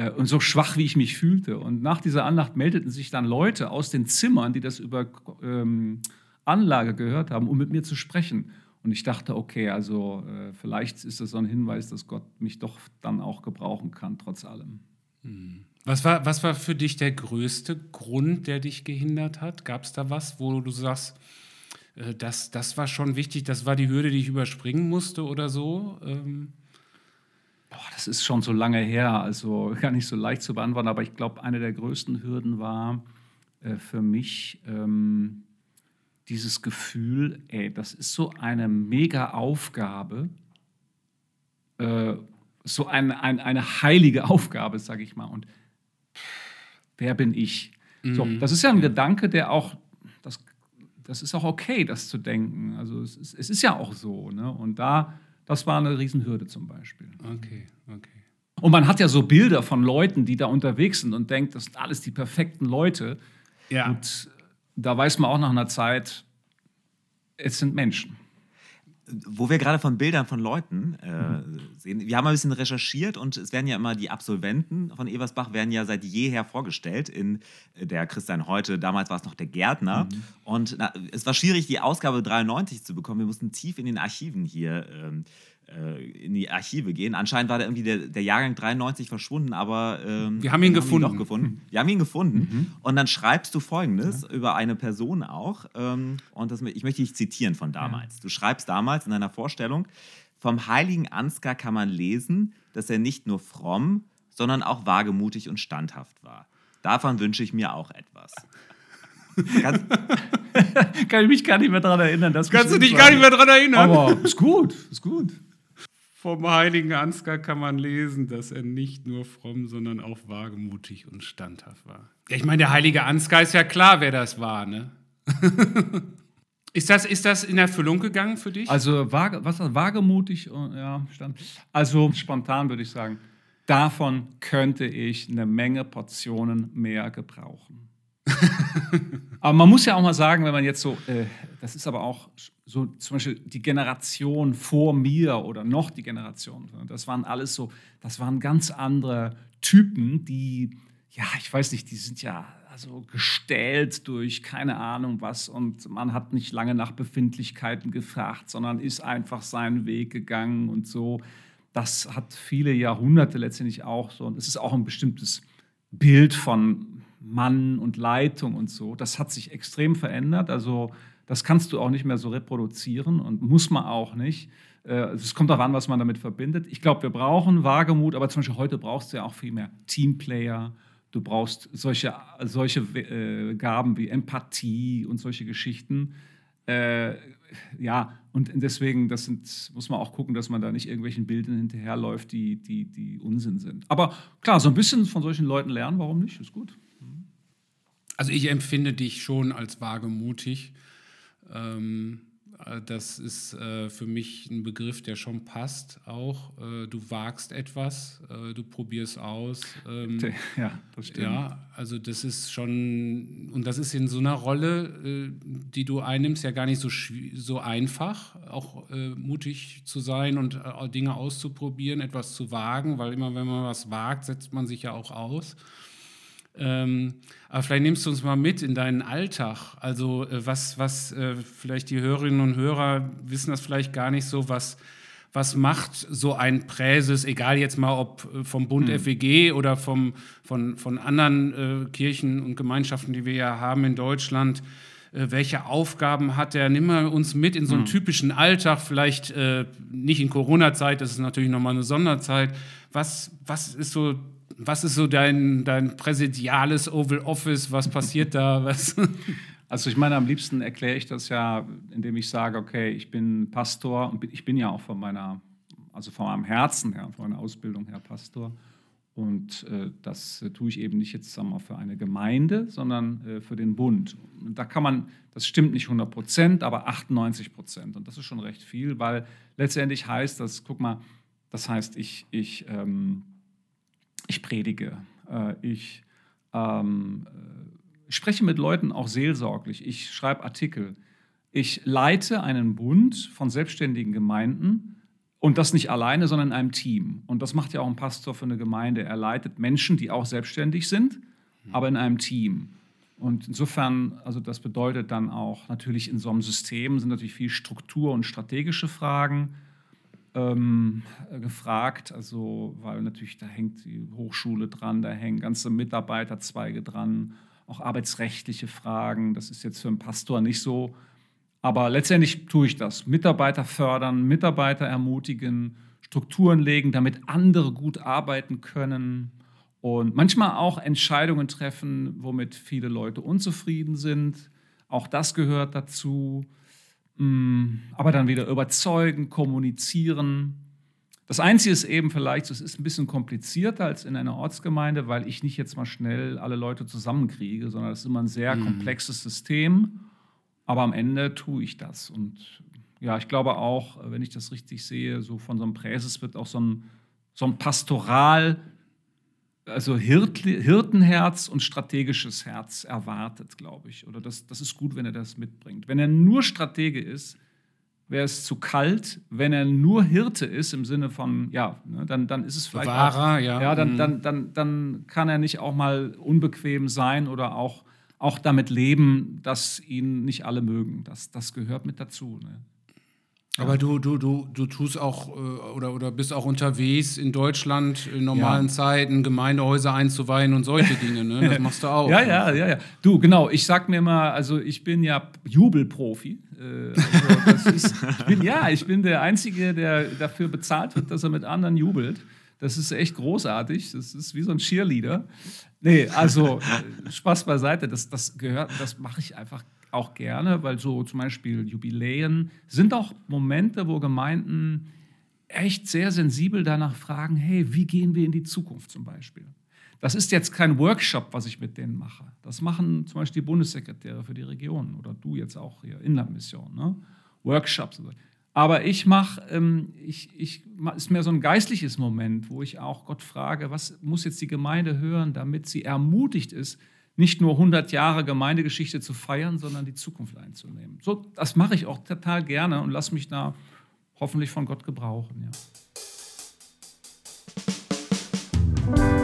Äh, und so schwach, wie ich mich fühlte. Und nach dieser Andacht meldeten sich dann Leute aus den Zimmern, die das über ähm, Anlage gehört haben, um mit mir zu sprechen. Und ich dachte, okay, also äh, vielleicht ist das so ein Hinweis, dass Gott mich doch dann auch gebrauchen kann, trotz allem.
Hm. Was war, was war für dich der größte Grund, der dich gehindert hat? Gab es da was, wo du sagst, äh, das, das war schon wichtig, das war die Hürde, die ich überspringen musste oder so? Ähm
Boah, das ist schon so lange her, also gar nicht so leicht zu beantworten, aber ich glaube, eine der größten Hürden war äh, für mich ähm, dieses Gefühl, ey, das ist so eine mega Aufgabe, äh, so ein, ein, eine heilige Aufgabe, sage ich mal. Und wer bin ich? Mhm. So, das ist ja ein ja. Gedanke, der auch, das, das ist auch okay, das zu denken. Also es ist, es ist ja auch so. Ne? Und da das war eine Riesenhürde zum Beispiel.
Okay, okay.
Und man hat ja so Bilder von Leuten, die da unterwegs sind und denkt, das sind alles die perfekten Leute.
Ja.
Und da weiß man auch nach einer Zeit, es sind Menschen.
Wo wir gerade von Bildern von Leuten äh, sehen, wir haben ein bisschen recherchiert und es werden ja immer die Absolventen von Eversbach werden ja seit jeher vorgestellt in der Christian heute, damals war es noch der Gärtner. Mhm. Und na, es war schwierig, die Ausgabe 93 zu bekommen. Wir mussten tief in den Archiven hier ähm, äh, in die Archive gehen. Anscheinend war da irgendwie der, der Jahrgang 93 verschwunden, aber
ähm, wir haben ihn gefunden. Ihn
gefunden. Wir haben ihn gefunden. Mhm. Und dann schreibst du Folgendes ja. über eine Person auch. Ähm, und das, ich möchte dich zitieren von damals. Ja. Du schreibst damals in deiner Vorstellung, vom heiligen Ansgar kann man lesen, dass er nicht nur fromm, sondern auch wagemutig und standhaft war. Davon wünsche ich mir auch etwas.
kann ich mich gar nicht mehr daran erinnern.
Kannst du dich gar nicht mehr daran erinnern?
Aber ist gut, ist gut.
Vom heiligen Ansgar kann man lesen, dass er nicht nur fromm, sondern auch wagemutig und standhaft war. Ja, ich meine, der heilige Ansgar ist ja klar, wer das war, ne? ist, das, ist das in Erfüllung gegangen für dich?
Also vage, was wagemutig, und, ja, stand. Also spontan würde ich sagen, davon könnte ich eine Menge Portionen mehr gebrauchen. aber man muss ja auch mal sagen, wenn man jetzt so, äh, das ist aber auch so zum Beispiel die Generation vor mir oder noch die Generation, das waren alles so, das waren ganz andere Typen, die, ja, ich weiß nicht, die sind ja also gestählt durch keine Ahnung was und man hat nicht lange nach Befindlichkeiten gefragt, sondern ist einfach seinen Weg gegangen und so. Das hat viele Jahrhunderte letztendlich auch so und es ist auch ein bestimmtes Bild von Mann und Leitung und so. Das hat sich extrem verändert. Also das kannst du auch nicht mehr so reproduzieren und muss man auch nicht. Äh, es kommt darauf an, was man damit verbindet. Ich glaube, wir brauchen Wagemut, aber zum Beispiel heute brauchst du ja auch viel mehr Teamplayer. Du brauchst solche, solche äh, Gaben wie Empathie und solche Geschichten. Äh, ja, und deswegen, das sind, muss man auch gucken, dass man da nicht irgendwelchen Bildern hinterherläuft, die, die, die Unsinn sind. Aber klar, so ein bisschen von solchen Leuten lernen, warum nicht? Ist gut.
Also ich empfinde dich schon als wagemutig. Ähm, äh, das ist äh, für mich ein Begriff, der schon passt auch. Äh, du wagst etwas, äh, du probierst aus. Ähm,
ja, das stimmt.
Ja, also das ist schon, und das ist in so einer Rolle, äh, die du einnimmst, ja gar nicht so, so einfach, auch äh, mutig zu sein und Dinge auszuprobieren, etwas zu wagen, weil immer wenn man was wagt, setzt man sich ja auch aus. Ähm, aber vielleicht nimmst du uns mal mit in deinen Alltag. Also äh, was, was äh, vielleicht die Hörerinnen und Hörer wissen das vielleicht gar nicht so, was, was macht so ein Präses, egal jetzt mal ob äh, vom Bund mhm. FWG oder vom, von, von anderen äh, Kirchen und Gemeinschaften, die wir ja haben in Deutschland, äh, welche Aufgaben hat er? Nimm mal uns mit in so einen mhm. typischen Alltag, vielleicht äh, nicht in Corona-Zeit, das ist natürlich nochmal eine Sonderzeit. Was, was ist so was ist so dein, dein präsidiales Oval Office? Was passiert da? Was?
Also ich meine, am liebsten erkläre ich das ja, indem ich sage, okay, ich bin Pastor und ich bin ja auch von meiner, also von meinem Herzen her, von meiner Ausbildung her Pastor. Und äh, das äh, tue ich eben nicht jetzt sagen wir, für eine Gemeinde, sondern äh, für den Bund. Und da kann man, das stimmt nicht 100 Prozent, aber 98 Prozent. Und das ist schon recht viel, weil letztendlich heißt das, guck mal, das heißt, ich, ich ähm, ich predige, äh, ich ähm, äh, spreche mit Leuten auch seelsorglich, ich schreibe Artikel, ich leite einen Bund von selbstständigen Gemeinden und das nicht alleine, sondern in einem Team. Und das macht ja auch ein Pastor für eine Gemeinde. Er leitet Menschen, die auch selbstständig sind, aber in einem Team. Und insofern, also das bedeutet dann auch natürlich in so einem System sind natürlich viel Struktur und strategische Fragen ähm, gefragt, also weil natürlich da hängt die Hochschule dran, da hängen ganze Mitarbeiterzweige dran, auch arbeitsrechtliche Fragen. Das ist jetzt für einen Pastor nicht so, aber letztendlich tue ich das. Mitarbeiter fördern, Mitarbeiter ermutigen, Strukturen legen, damit andere gut arbeiten können und manchmal auch Entscheidungen treffen, womit viele Leute unzufrieden sind. Auch das gehört dazu. Mm, aber dann wieder überzeugen, kommunizieren. Das Einzige ist eben vielleicht, es ist ein bisschen komplizierter als in einer Ortsgemeinde, weil ich nicht jetzt mal schnell alle Leute zusammenkriege, sondern es ist immer ein sehr mhm. komplexes System. Aber am Ende tue ich das. Und ja, ich glaube auch, wenn ich das richtig sehe, so von so einem Präses wird auch so ein, so ein Pastoral also Hirt, Hirtenherz und strategisches Herz erwartet, glaube ich. Oder das, das ist gut, wenn er das mitbringt. Wenn er nur Stratege ist, wäre es zu kalt. Wenn er nur Hirte ist, im Sinne von, ja, ne, dann, dann ist es vielleicht.
Wahrer, auch,
ja. Ja, dann, mhm. dann, dann, dann kann er nicht auch mal unbequem sein oder auch, auch damit leben, dass ihn nicht alle mögen. Das, das gehört mit dazu. Ne?
Aber du, du, du, du tust auch äh, oder, oder bist auch unterwegs in Deutschland in normalen ja. Zeiten, Gemeindehäuser einzuweihen und solche Dinge, ne? Das machst du auch.
ja, ja, ja, ja. Du, genau, ich sag mir mal, also ich bin ja Jubelprofi. Äh, also ist, ich bin, ja, ich bin der Einzige, der dafür bezahlt wird, dass er mit anderen jubelt. Das ist echt großartig. Das ist wie so ein Cheerleader. Nee, also Spaß beiseite. Das, das gehört, das mache ich einfach auch gerne, weil so zum Beispiel Jubiläen sind auch Momente, wo Gemeinden echt sehr sensibel danach fragen, hey, wie gehen wir in die Zukunft zum Beispiel? Das ist jetzt kein Workshop, was ich mit denen mache. Das machen zum Beispiel die Bundessekretäre für die Regionen oder du jetzt auch hier, Inlandmission, ne? Workshops. Aber ich mache, ähm, ich, ich, ist mehr so ein geistliches Moment, wo ich auch Gott frage, was muss jetzt die Gemeinde hören, damit sie ermutigt ist, nicht nur 100 Jahre Gemeindegeschichte zu feiern, sondern die Zukunft einzunehmen. So, das mache ich auch total gerne und lasse mich da hoffentlich von Gott gebrauchen. Ja.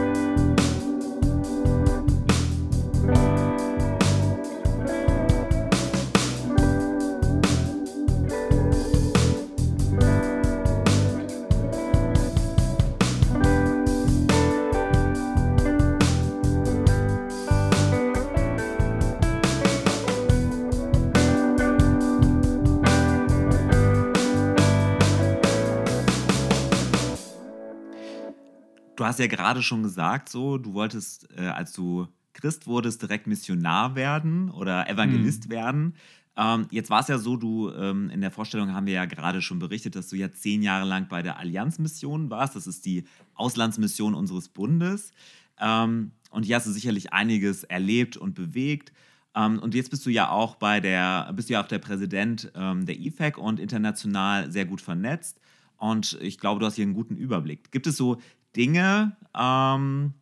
Hast ja gerade schon gesagt, so, du wolltest, äh, als du Christ wurdest, direkt Missionar werden oder Evangelist mhm. werden. Ähm, jetzt war es ja so, du ähm, in der Vorstellung haben wir ja gerade schon berichtet, dass du ja zehn Jahre lang bei der Allianzmission warst. Das ist die Auslandsmission unseres Bundes. Ähm, und hier hast du sicherlich einiges erlebt und bewegt. Ähm, und jetzt bist du ja auch bei der, bist du ja auch der Präsident ähm, der IFAC und international sehr gut vernetzt. Und ich glaube, du hast hier einen guten Überblick. Gibt es so Dinge, ähm,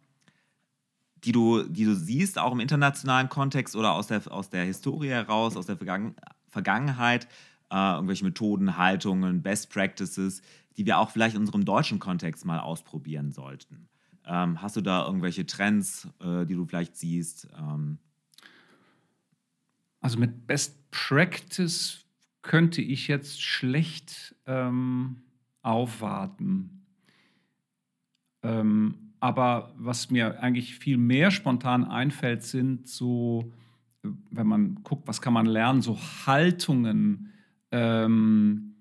die, du, die du siehst, auch im internationalen Kontext oder aus der, aus der Historie heraus, aus der Vergangen Vergangenheit, äh, irgendwelche Methoden, Haltungen, Best Practices, die wir auch vielleicht in unserem deutschen Kontext mal ausprobieren sollten. Ähm, hast du da irgendwelche Trends, äh, die du vielleicht siehst? Ähm?
Also mit Best Practice könnte ich jetzt schlecht ähm, aufwarten. Ähm, aber was mir eigentlich viel mehr spontan einfällt, sind so, wenn man guckt, was kann man lernen, so Haltungen. Ähm,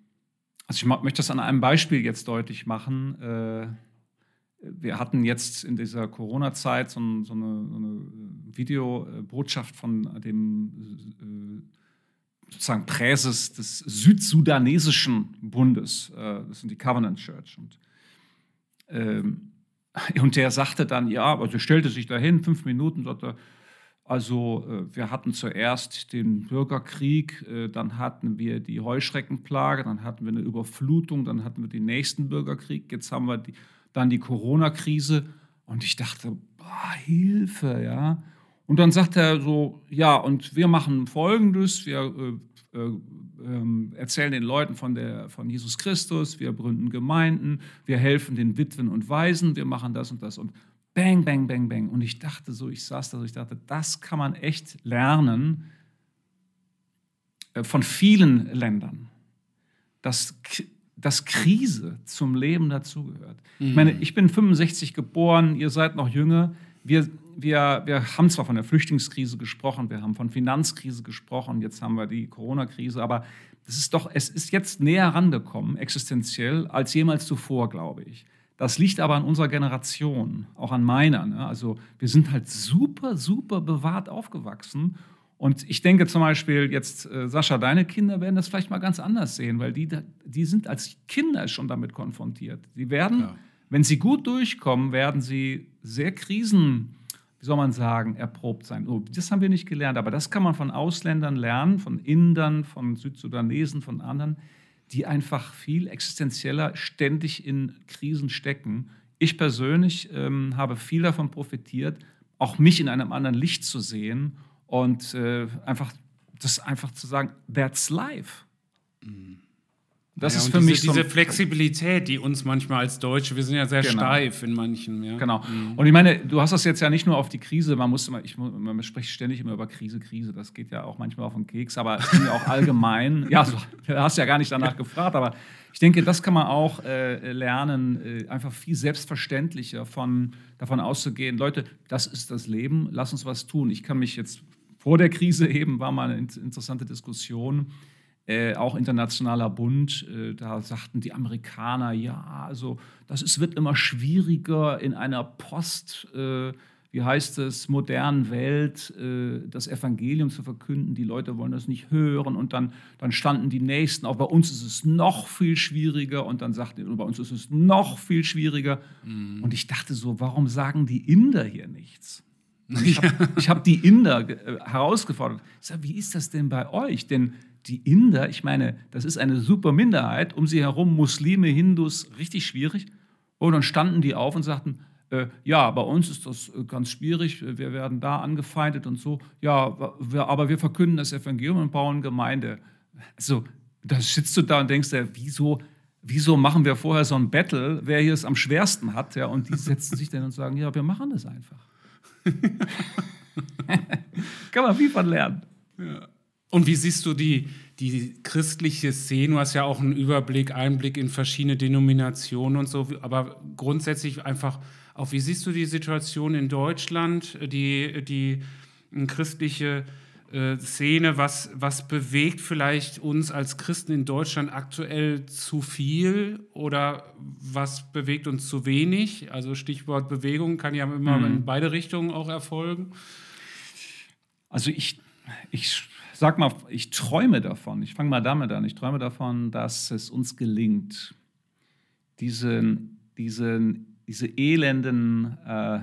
also ich möchte das an einem Beispiel jetzt deutlich machen. Äh, wir hatten jetzt in dieser Corona-Zeit so, eine, so eine Videobotschaft von dem äh, sozusagen Präses des südsudanesischen Bundes. Äh, das sind die Covenant Church. Und ähm, und der sagte dann, ja, also stellte sich dahin, fünf Minuten, sagte, also äh, wir hatten zuerst den Bürgerkrieg, äh, dann hatten wir die Heuschreckenplage, dann hatten wir eine Überflutung, dann hatten wir den nächsten Bürgerkrieg, jetzt haben wir die, dann die Corona-Krise. Und ich dachte, boah, Hilfe, ja. Und dann sagt er so, ja, und wir machen Folgendes, wir äh, erzählen den Leuten von, der, von Jesus Christus, wir gründen Gemeinden, wir helfen den Witwen und Waisen, wir machen das und das und bang, bang, bang, bang. Und ich dachte so, ich saß da so, ich dachte, das kann man echt lernen äh, von vielen Ländern, dass, dass Krise zum Leben dazugehört. Mhm. Ich meine, ich bin 65 geboren, ihr seid noch jünger. Wir, wir, wir haben zwar von der Flüchtlingskrise gesprochen, wir haben von Finanzkrise gesprochen, jetzt haben wir die Corona-Krise, aber das ist doch, es ist jetzt näher rangekommen, existenziell, als jemals zuvor, glaube ich. Das liegt aber an unserer Generation, auch an meiner. Ne? Also wir sind halt super, super bewahrt aufgewachsen. Und ich denke zum Beispiel jetzt, äh, Sascha, deine Kinder werden das vielleicht mal ganz anders sehen, weil die, die sind als Kinder schon damit konfrontiert. Sie werden, ja. wenn sie gut durchkommen, werden sie sehr krisen wie soll man sagen, erprobt sein. Oh, das haben wir nicht gelernt, aber das kann man von Ausländern lernen, von Indern, von Südsudanesen, von anderen, die einfach viel existenzieller ständig in Krisen stecken. Ich persönlich ähm, habe viel davon profitiert, auch mich in einem anderen Licht zu sehen und äh, einfach das einfach zu sagen, that's life.
Mhm. Das ja, ist für diese, mich so diese Flexibilität, die uns manchmal als Deutsche, wir sind ja sehr genau. steif in manchen. Ja.
Genau. Mhm. Und ich meine, du hast das jetzt ja nicht nur auf die Krise, man muss immer, ich, man spricht ständig immer über Krise, Krise, das geht ja auch manchmal auf den Keks, aber es ging ja auch allgemein. ja, du hast ja gar nicht danach gefragt, aber ich denke, das kann man auch äh, lernen, äh, einfach viel selbstverständlicher von, davon auszugehen, Leute, das ist das Leben, lass uns was tun. Ich kann mich jetzt vor der Krise eben war mal eine interessante Diskussion äh, auch internationaler Bund, äh, da sagten die Amerikaner, ja, also das ist, wird immer schwieriger in einer Post, äh, wie heißt es, modernen Welt äh, das Evangelium zu verkünden. Die Leute wollen das nicht hören und dann, dann standen die Nächsten, auch bei uns ist es noch viel schwieriger und dann sagten, bei uns ist es noch viel schwieriger. Mhm. Und ich dachte so, warum sagen die Inder hier nichts? Ich habe hab die Inder äh, herausgefordert. Ich sage, wie ist das denn bei euch? Denn die Inder, ich meine, das ist eine super Minderheit, um sie herum Muslime, Hindus, richtig schwierig. Und dann standen die auf und sagten, äh, ja, bei uns ist das äh, ganz schwierig, wir werden da angefeindet und so. Ja, wir, aber wir verkünden das Evangelium und bauen Gemeinde. Also, da sitzt du da und denkst dir, wieso, wieso machen wir vorher so ein Battle, wer hier es am schwersten hat? Ja, und die setzen sich dann und sagen, ja, wir machen das einfach. Kann man viel von lernen.
Ja. Und wie siehst du die, die christliche Szene? Du hast ja auch einen Überblick, Einblick in verschiedene Denominationen und so, aber grundsätzlich einfach auch, wie siehst du die Situation in Deutschland, die, die christliche äh, Szene, was, was bewegt vielleicht uns als Christen in Deutschland aktuell zu viel oder was bewegt uns zu wenig? Also Stichwort Bewegung kann ja immer mhm. in beide Richtungen auch erfolgen.
Also ich, ich sag mal, ich träume davon, ich fange mal damit an, ich träume davon, dass es uns gelingt, diesen, diesen diese elenden äh,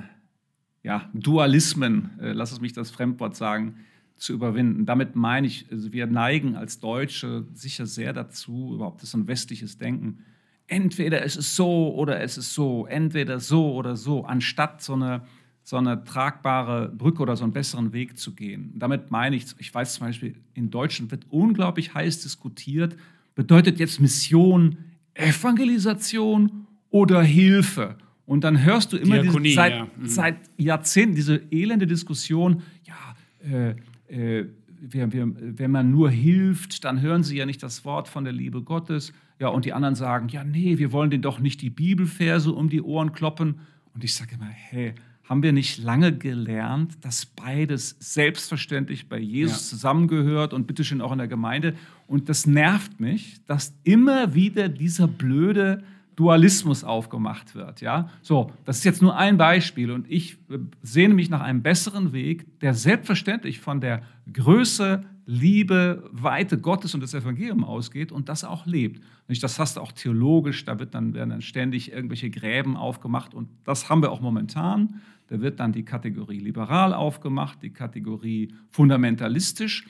ja, Dualismen, äh, lass es mich das Fremdwort sagen, zu überwinden. Damit meine ich, also wir neigen als Deutsche sicher sehr dazu, überhaupt das ist ein westliches Denken, entweder es ist so oder es ist so, entweder so oder so, anstatt so eine, so eine tragbare Brücke oder so einen besseren Weg zu gehen. Damit meine ich, ich weiß zum Beispiel, in Deutschland wird unglaublich heiß diskutiert, bedeutet jetzt Mission Evangelisation oder Hilfe? Und dann hörst du immer
Diakonie,
diese, seit,
ja. mhm.
seit, Jahrzehnten diese elende Diskussion, ja, äh, äh, wir, wir, wenn man nur hilft, dann hören sie ja nicht das Wort von der Liebe Gottes. Ja, und die anderen sagen, ja, nee, wir wollen denen doch nicht die Bibelverse um die Ohren kloppen. Und ich sage immer, hey, haben wir nicht lange gelernt, dass beides selbstverständlich bei Jesus ja. zusammengehört und bitteschön auch in der Gemeinde? Und das nervt mich, dass immer wieder dieser blöde Dualismus aufgemacht wird. Ja? So, das ist jetzt nur ein Beispiel und ich äh, sehne mich nach einem besseren Weg, der selbstverständlich von der Größe, Liebe, Weite Gottes und des Evangeliums ausgeht und das auch lebt. Das hast du auch theologisch, da wird dann, werden dann ständig irgendwelche Gräben aufgemacht und das haben wir auch momentan. Da wird dann die Kategorie liberal aufgemacht, die Kategorie fundamentalistisch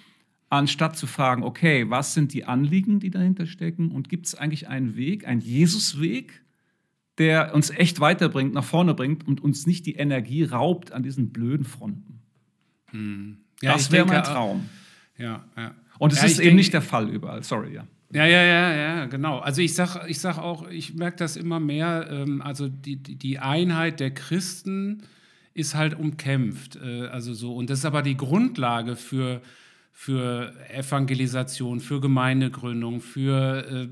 anstatt zu fragen, okay, was sind die Anliegen, die dahinter stecken und gibt es eigentlich einen Weg, einen Jesusweg, der uns echt weiterbringt, nach vorne bringt und uns nicht die Energie raubt an diesen blöden Fronten. Hm. Ja, das wäre mein Traum.
Ja, ja.
Und es
ja,
ist eben denke, nicht der Fall überall, sorry, ja.
Ja, ja, ja, ja, genau. Also ich sage ich sag auch, ich merke das immer mehr, ähm, also die, die Einheit der Christen ist halt umkämpft. Äh, also so, und das ist aber die Grundlage für für Evangelisation, für Gemeindegründung, für äh,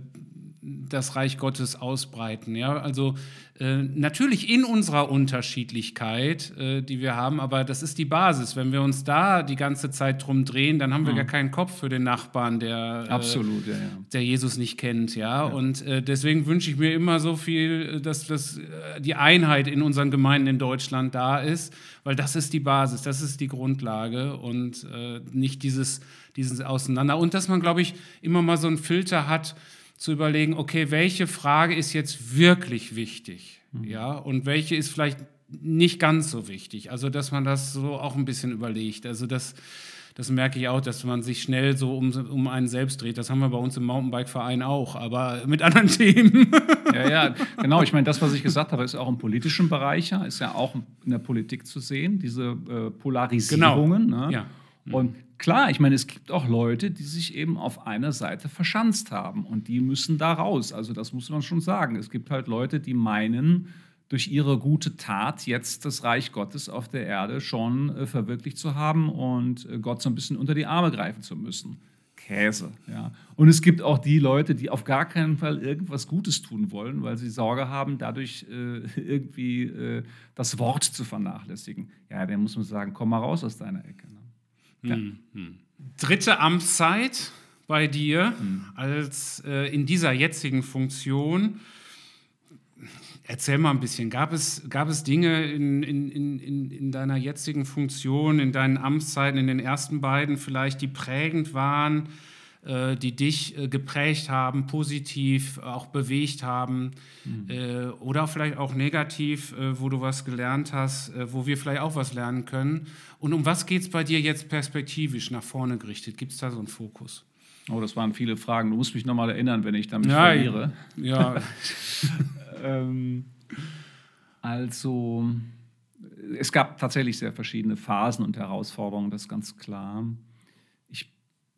das Reich Gottes ausbreiten. Ja? Also äh, natürlich in unserer Unterschiedlichkeit, äh, die wir haben, aber das ist die Basis. Wenn wir uns da die ganze Zeit drum drehen, dann haben wir mhm. gar keinen Kopf für den Nachbarn, der,
äh, Absolut, ja, ja.
der Jesus nicht kennt. Ja? ja. Und äh, deswegen wünsche ich mir immer so viel, dass, dass äh, die Einheit in unseren Gemeinden in Deutschland da ist, weil das ist die Basis, das ist die Grundlage und nicht dieses, dieses Auseinander. Und dass man, glaube ich, immer mal so einen Filter hat, zu überlegen, okay, welche Frage ist jetzt wirklich wichtig? Mhm. Ja, und welche ist vielleicht nicht ganz so wichtig? Also, dass man das so auch ein bisschen überlegt. Also, das, das merke ich auch, dass man sich schnell so um, um einen selbst dreht. Das haben wir bei uns im Mountainbike-Verein auch, aber mit anderen Themen.
Ja, ja, genau. Ich meine, das, was ich gesagt habe, ist auch im politischen Bereich, ist ja auch in der Politik zu sehen, diese äh, Polarisierungen. Genau. Ne? Ja. Und klar, ich meine, es gibt auch Leute, die sich eben auf einer Seite verschanzt haben und die müssen da raus. Also das muss man schon sagen. Es gibt halt Leute, die meinen, durch ihre gute Tat jetzt das Reich Gottes auf der Erde schon äh, verwirklicht zu haben und äh, Gott so ein bisschen unter die Arme greifen zu müssen. Käse, ja. Und es gibt auch die Leute, die auf gar keinen Fall irgendwas Gutes tun wollen, weil sie Sorge haben, dadurch äh, irgendwie äh, das Wort zu vernachlässigen. Ja, dann muss man sagen, komm mal raus aus deiner Ecke.
Ja. Hm, Dritte Amtszeit bei dir hm. als äh, in dieser jetzigen Funktion. Erzähl mal ein bisschen. Gab es, gab es Dinge in, in, in, in deiner jetzigen Funktion, in deinen Amtszeiten, in den ersten beiden vielleicht, die prägend waren, die dich äh, geprägt haben, positiv auch bewegt haben mhm. äh, oder vielleicht auch negativ, äh, wo du was gelernt hast, äh, wo wir vielleicht auch was lernen können? Und um was geht es bei dir jetzt perspektivisch nach vorne gerichtet? Gibt es da so einen Fokus?
Oh, das waren viele Fragen. Du musst mich nochmal erinnern, wenn ich damit ja, verliere.
Ja.
ähm, also, es gab tatsächlich sehr verschiedene Phasen und Herausforderungen, das ist ganz klar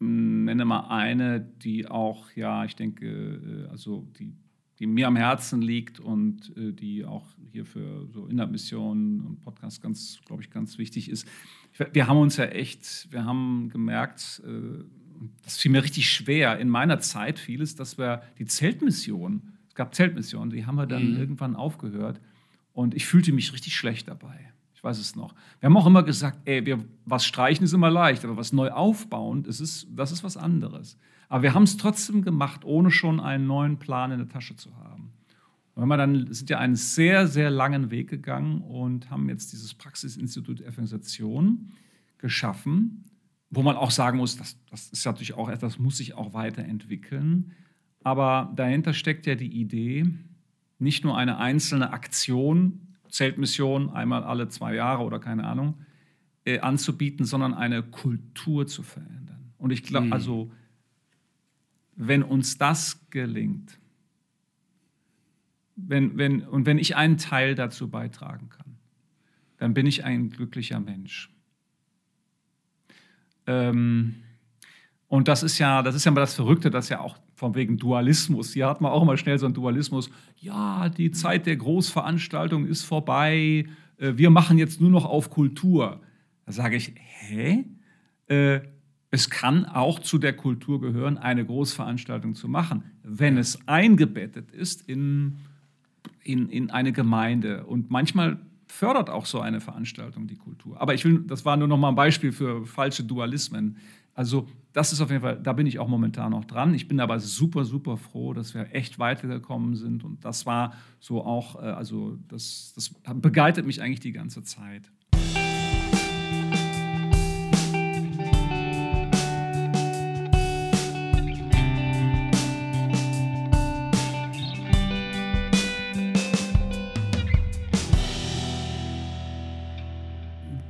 nenne mal eine, die auch, ja, ich denke, äh, also die, die mir am Herzen liegt und äh, die auch hier für so Innermissionen und Podcasts ganz, glaube ich, ganz wichtig ist. Wir haben uns ja echt, wir haben gemerkt, äh, das fiel mir richtig schwer in meiner Zeit vieles, dass wir die Zeltmission, es gab Zeltmissionen, die haben wir dann mhm. irgendwann aufgehört und ich fühlte mich richtig schlecht dabei. Ich weiß es noch. Wir haben auch immer gesagt, ey, wir, was streichen ist immer leicht, aber was neu aufbauen, das ist, das ist was anderes. Aber wir haben es trotzdem gemacht, ohne schon einen neuen Plan in der Tasche zu haben. Und wir dann sind ja einen sehr, sehr langen Weg gegangen und haben jetzt dieses Praxisinstitut Evangelisation geschaffen, wo man auch sagen muss, das, das ist natürlich auch etwas, muss sich auch weiterentwickeln. Aber dahinter steckt ja die Idee, nicht nur eine einzelne Aktion Zeltmission einmal alle zwei Jahre oder keine Ahnung, äh, anzubieten, sondern eine Kultur zu verändern. Und ich glaube, mhm. also, wenn uns das gelingt, wenn, wenn, und wenn ich einen Teil dazu beitragen kann, dann bin ich ein glücklicher Mensch. Ähm, und das ist ja, das ist ja mal das Verrückte, dass ja auch von wegen Dualismus. Hier hat man auch immer schnell so einen Dualismus. Ja, die Zeit der Großveranstaltung ist vorbei. Äh, wir machen jetzt nur noch auf Kultur. Da sage ich, hä? Äh, es kann auch zu der Kultur gehören, eine Großveranstaltung zu machen, wenn es eingebettet ist in, in, in eine Gemeinde. Und manchmal fördert auch so eine Veranstaltung die Kultur. Aber ich will, das war nur noch mal ein Beispiel für falsche Dualismen. Also das ist auf jeden Fall, da bin ich auch momentan noch dran. Ich bin aber super, super froh, dass wir echt weitergekommen sind. Und das war so auch, äh, also das, das begleitet mich eigentlich die ganze Zeit.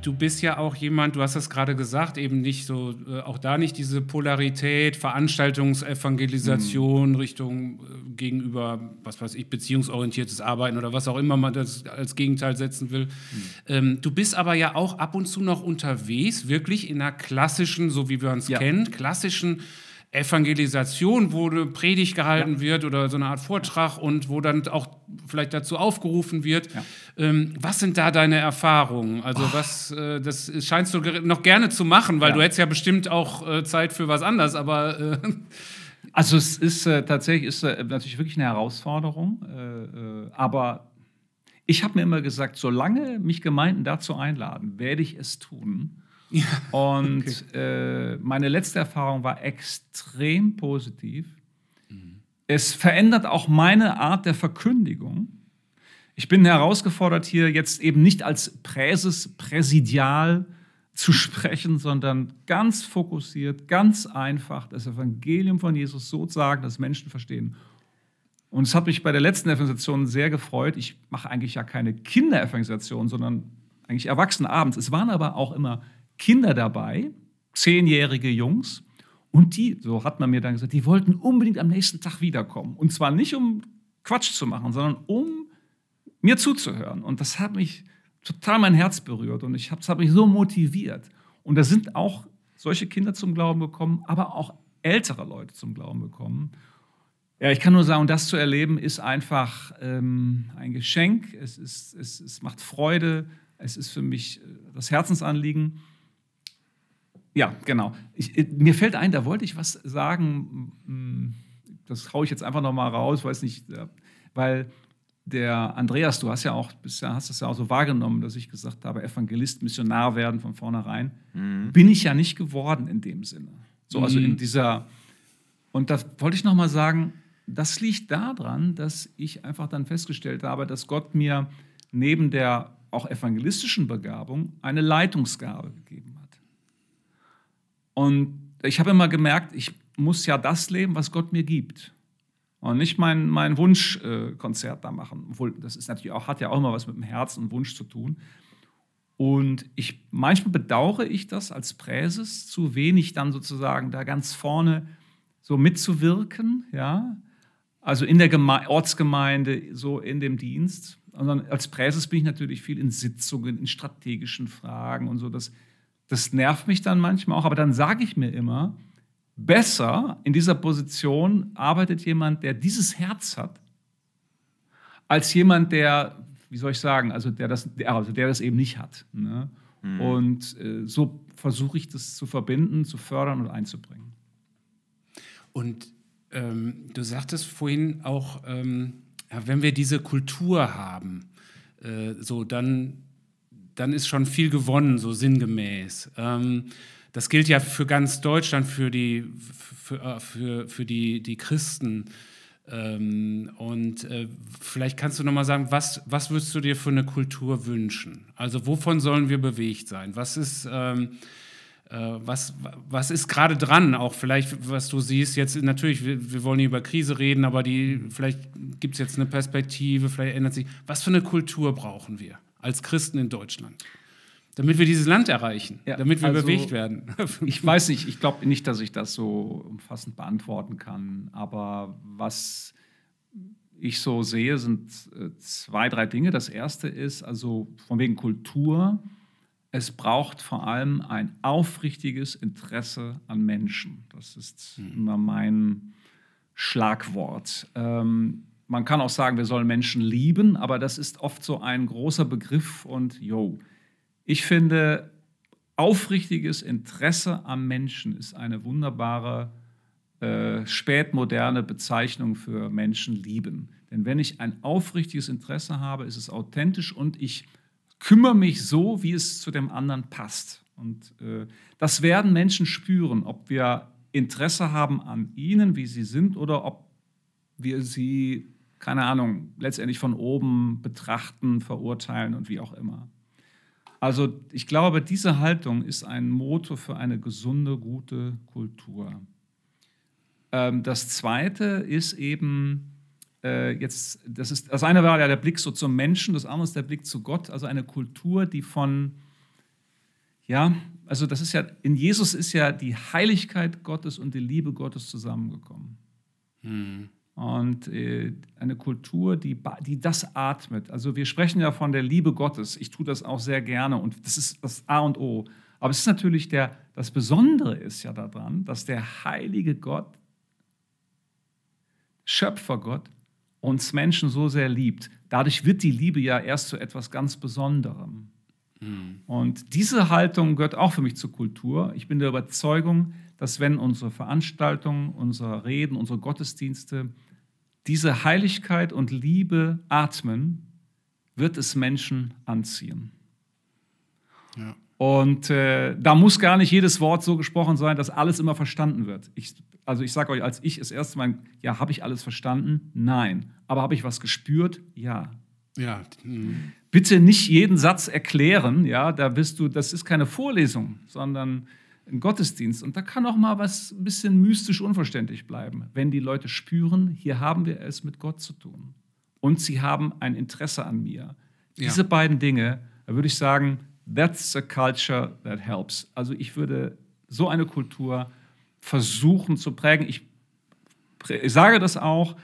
Du bist ja auch jemand, du hast es gerade gesagt, eben nicht so, äh, auch da nicht diese Polarität, Veranstaltungsevangelisation mhm. Richtung äh, gegenüber, was weiß ich, beziehungsorientiertes Arbeiten oder was auch immer man das als Gegenteil setzen will. Mhm. Ähm, du bist aber ja auch ab und zu noch unterwegs, wirklich in einer klassischen, so wie wir uns ja. kennen, klassischen Evangelisation, wo eine Predigt gehalten ja. wird oder so eine Art Vortrag und wo dann auch vielleicht dazu aufgerufen wird. Ja. Ähm, was sind da deine Erfahrungen? Also oh. was, äh, das scheinst du noch gerne zu machen, weil ja. du hättest ja bestimmt auch äh, Zeit für was anderes, aber... Äh
also es ist äh, tatsächlich ist, äh, natürlich wirklich eine Herausforderung, äh, aber ich habe mir immer gesagt, solange mich Gemeinden dazu einladen, werde ich es tun. Ja, und okay. äh, meine letzte Erfahrung war extrem positiv. Mhm. Es verändert auch meine Art der Verkündigung. Ich bin herausgefordert, hier jetzt eben nicht als Präses präsidial zu sprechen, sondern ganz fokussiert, ganz einfach das Evangelium von Jesus so zu sagen, dass Menschen verstehen. Und es hat mich bei der letzten Evangelisation sehr gefreut. Ich mache eigentlich ja keine Kinderevangelisation, sondern eigentlich Erwachsene abends. Es waren aber auch immer Kinder dabei, zehnjährige Jungs. Und die, so hat man mir dann gesagt, die wollten unbedingt am nächsten Tag wiederkommen. Und zwar nicht, um Quatsch zu machen, sondern um mir zuzuhören. Und das hat mich total mein Herz berührt und ich hab, das hat mich so motiviert. Und da sind auch solche Kinder zum Glauben gekommen, aber auch ältere Leute zum Glauben gekommen. Ja, ich kann nur sagen, das zu erleben ist einfach ähm, ein Geschenk. Es, ist, es, es macht Freude. Es ist für mich äh, das Herzensanliegen. Ja, genau. Ich, äh, mir fällt ein, da wollte ich was sagen. Hm, das haue ich jetzt einfach nochmal raus, weiß nicht, weil der Andreas, du hast ja auch, bisher hast das ja auch so wahrgenommen, dass ich gesagt habe, Evangelist, Missionar werden von vornherein. Mhm. Bin ich ja nicht geworden in dem Sinne. So, also in mhm. dieser. Und da wollte ich nochmal sagen, das liegt daran, dass ich einfach dann festgestellt habe, dass Gott mir neben der auch evangelistischen Begabung eine Leitungsgabe gegeben hat. Und ich habe immer gemerkt, ich muss ja das leben, was Gott mir gibt. Und nicht mein, mein Wunschkonzert da machen. Obwohl, das ist natürlich auch, hat ja auch immer was mit dem Herzen und Wunsch zu tun. Und ich, manchmal bedauere ich das als Präses, zu wenig dann sozusagen da ganz vorne so mitzuwirken, ja. Also in der Geme Ortsgemeinde, so in dem Dienst. Und als Präses bin ich natürlich viel in Sitzungen, in strategischen Fragen und so. Das, das nervt mich dann manchmal auch. Aber dann sage ich mir immer, besser in dieser Position arbeitet jemand, der dieses Herz hat, als jemand, der, wie soll ich sagen, also der das, also der das eben nicht hat. Ne? Mhm. Und äh, so versuche ich das zu verbinden, zu fördern und einzubringen.
Und ähm, du sagtest vorhin auch, ähm, ja, wenn wir diese Kultur haben, äh, so dann, dann ist schon viel gewonnen, so sinngemäß. Ähm, das gilt ja für ganz Deutschland, für die, für, äh, für, für die, die Christen. Ähm, und äh, vielleicht kannst du nochmal sagen, was, was würdest du dir für eine Kultur wünschen? Also wovon sollen wir bewegt sein? Was ist, ähm, äh, was, was ist gerade dran? Auch vielleicht, was du siehst, jetzt natürlich, wir, wir wollen nicht über Krise reden, aber die, vielleicht gibt es jetzt eine Perspektive, vielleicht ändert sich. Was für eine Kultur brauchen wir als Christen in Deutschland? Damit wir dieses Land erreichen, ja, damit wir also, bewegt werden.
ich weiß nicht, ich glaube nicht, dass ich das so umfassend beantworten kann. Aber was ich so sehe, sind äh, zwei, drei Dinge. Das erste ist also von wegen Kultur. Es braucht vor allem ein aufrichtiges Interesse an Menschen. Das ist mhm. immer mein Schlagwort. Ähm, man kann auch sagen, wir sollen Menschen lieben, aber das ist oft so ein großer Begriff und yo, ich finde, aufrichtiges Interesse am Menschen ist eine wunderbare äh, spätmoderne Bezeichnung für Menschen lieben. Denn wenn ich ein aufrichtiges Interesse habe, ist es authentisch und ich kümmere mich so, wie es zu dem anderen passt. Und äh, das werden Menschen spüren, ob wir Interesse haben an ihnen, wie sie sind, oder ob wir sie, keine Ahnung, letztendlich von oben betrachten, verurteilen und wie auch immer. Also ich glaube, diese Haltung ist ein Motor für eine gesunde, gute Kultur. Ähm, das Zweite ist eben, äh, jetzt, das, ist, das eine war ja der Blick so zum Menschen, das andere ist der Blick zu Gott, also eine Kultur, die von, ja, also das ist ja, in Jesus ist ja die Heiligkeit Gottes und die Liebe Gottes zusammengekommen. Hm und äh, eine Kultur, die, die das atmet. Also wir sprechen ja von der Liebe Gottes. Ich tue das auch sehr gerne und das ist das A und O. Aber es ist natürlich der, das Besondere ist ja daran, dass der heilige Gott, Schöpfergott, uns Menschen so sehr liebt. Dadurch wird die Liebe ja erst zu etwas ganz Besonderem. Mhm. Und diese Haltung gehört auch für mich zur Kultur. Ich bin der Überzeugung, dass wenn unsere Veranstaltungen, unsere Reden, unsere Gottesdienste diese Heiligkeit und Liebe atmen, wird es Menschen anziehen. Ja. Und äh, da muss gar nicht jedes Wort so gesprochen sein, dass alles immer verstanden wird. Ich, also ich sage euch, als ich das erste Mal, ja, habe ich alles verstanden? Nein. Aber habe ich was gespürt? Ja. Ja. Mhm. Bitte nicht jeden Satz erklären, ja, da bist du, das ist keine Vorlesung, sondern ein Gottesdienst. Und da kann auch mal was ein bisschen mystisch unverständlich bleiben, wenn die Leute spüren, hier haben wir es mit Gott zu tun. Und sie haben ein Interesse an mir. Diese ja. beiden Dinge, da würde ich sagen, that's a culture that helps. Also ich würde so eine Kultur versuchen zu prägen. Ich, ich sage das auch,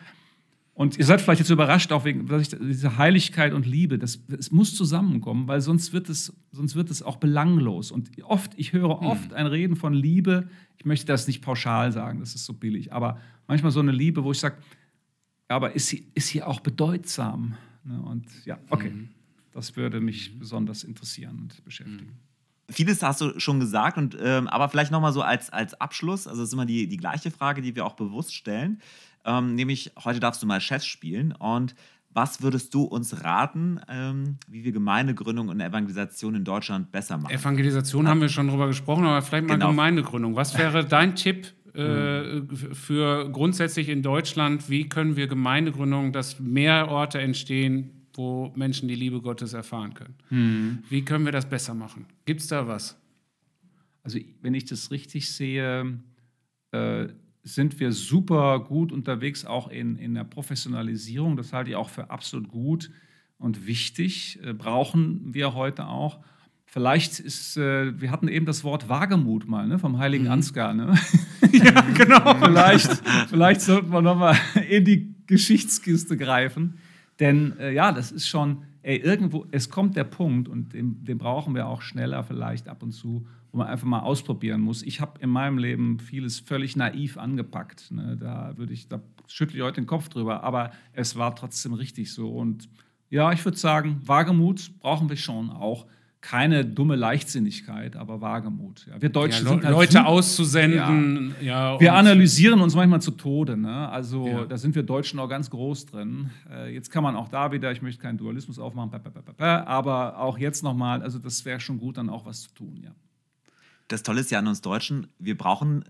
und ihr seid vielleicht jetzt überrascht, auch wegen dieser Heiligkeit und Liebe. Das, das muss zusammenkommen, weil sonst wird, es, sonst wird es auch belanglos. Und oft, ich höre hm. oft ein Reden von Liebe. Ich möchte das nicht pauschal sagen, das ist so billig. Aber manchmal so eine Liebe, wo ich sage, aber ist sie, ist sie auch bedeutsam? Ne, und ja, okay. Mhm. Das würde mich besonders interessieren und beschäftigen.
Mhm. Vieles hast du schon gesagt, und, ähm, aber vielleicht nochmal so als, als Abschluss, also das ist immer die, die gleiche Frage, die wir auch bewusst stellen. Ähm, nämlich, heute darfst du mal Chef spielen. Und was würdest du uns raten, ähm, wie wir Gemeindegründung und Evangelisation in Deutschland besser machen?
Evangelisation ja. haben wir schon drüber gesprochen, aber vielleicht mal genau. Gemeindegründung. Was wäre dein Tipp äh, für grundsätzlich in Deutschland, wie können wir Gemeindegründungen, dass mehr Orte entstehen, wo Menschen die Liebe Gottes erfahren können.
Mhm.
Wie können wir das besser machen? Gibt es da was?
Also wenn ich das richtig sehe, äh, sind wir super gut unterwegs, auch in, in der Professionalisierung. Das halte ich auch für absolut gut und wichtig. Äh, brauchen wir heute auch. Vielleicht ist, äh, wir hatten eben das Wort Wagemut mal, ne, vom heiligen Ansgar. Ne?
ja, genau.
vielleicht, vielleicht sollten wir nochmal in die Geschichtskiste greifen. Denn äh, ja, das ist schon, ey, irgendwo, es kommt der Punkt und den, den brauchen wir auch schneller vielleicht ab und zu, wo man einfach mal ausprobieren muss. Ich habe in meinem Leben vieles völlig naiv angepackt. Ne? Da würde ich, da schüttle ich heute den Kopf drüber, aber es war trotzdem richtig so. Und ja, ich würde sagen, Wagemut brauchen wir schon auch keine dumme Leichtsinnigkeit, aber Wagemut. Ja, wir Deutschen
Ja,
sind halt
Leute auszusenden, ja.
wir analysieren uns manchmal zu Tode. Ne? Also
Ja.
da sind wir Deutschen auch ganz groß drin. Äh, jetzt kann man auch da wieder, ich möchte keinen Dualismus aufmachen, aber auch jetzt nochmal, also das wäre schon gut, dann auch was zu tun. Ja.
Das Tolle ist ja an uns Deutschen, wir brauchen,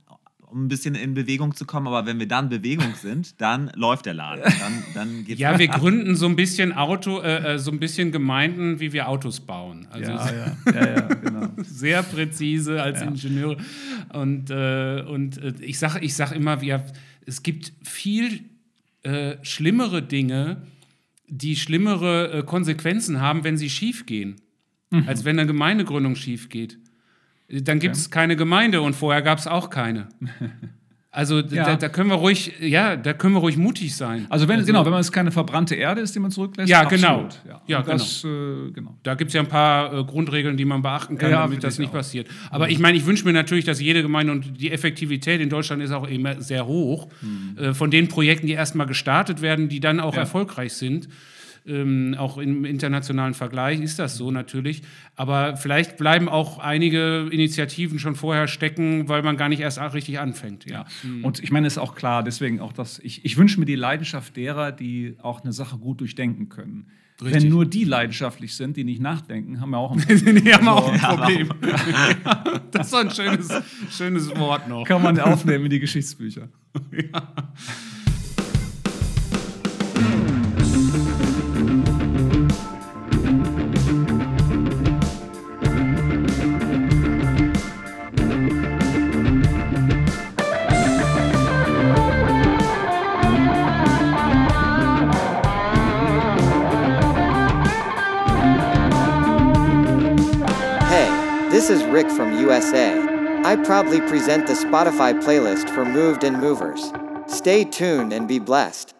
um ein bisschen in Bewegung zu kommen, aber wenn wir dann Bewegung sind, dann läuft der Laden. Dann, dann geht's
Ja, wir gründen so ein bisschen Auto, äh, äh, so ein bisschen Gemeinden, wie wir Autos bauen. Also
ja, ja, ja, ja, genau.
sehr präzise als Ingenieure. Und, äh, und äh, ich sage ich sag immer, wir, es gibt viel äh, schlimmere Dinge, die schlimmere äh, Konsequenzen haben, wenn sie schief gehen, als wenn eine Gemeindegründung schief geht. Dann gibt es keine Gemeinde und vorher gab es auch keine. Also
Ja.
da, da können wir ruhig, ja, da können wir ruhig mutig sein.
Also wenn, genau, wenn man es keine verbrannte Erde ist, die man zurücklässt,
Ja, genau.
absolut. Ja,
Ja,
Und das, äh, genau.
Da gibt es ja ein paar äh, Grundregeln, die man beachten kann,
Ja,
damit das
ich
nicht
auch.
passiert. Aber ich meine, ich wünsche mir natürlich, dass jede Gemeinde und die Effektivität in Deutschland ist auch immer sehr hoch, äh, von den Projekten, die erstmal gestartet werden, die dann auch.
Ja.
erfolgreich sind. Ähm, auch im internationalen Vergleich ist das so natürlich. Aber vielleicht bleiben auch einige Initiativen schon vorher stecken, weil man gar nicht erst richtig anfängt. Ja.
Ja. Und ich meine, es ist auch klar, deswegen auch das, ich, ich wünsche mir die Leidenschaft derer, die auch eine Sache gut durchdenken können.
Richtig.
Wenn nur die leidenschaftlich sind, die nicht nachdenken, haben wir auch ein Problem.
Die haben auch ein Problem. das ist so ein schönes, schönes Wort noch.
Kann man aufnehmen in die Geschichtsbücher.
Hey, this is Rick from USA. I proudly present the Spotify playlist for Moved and Movers. Stay tuned and be blessed.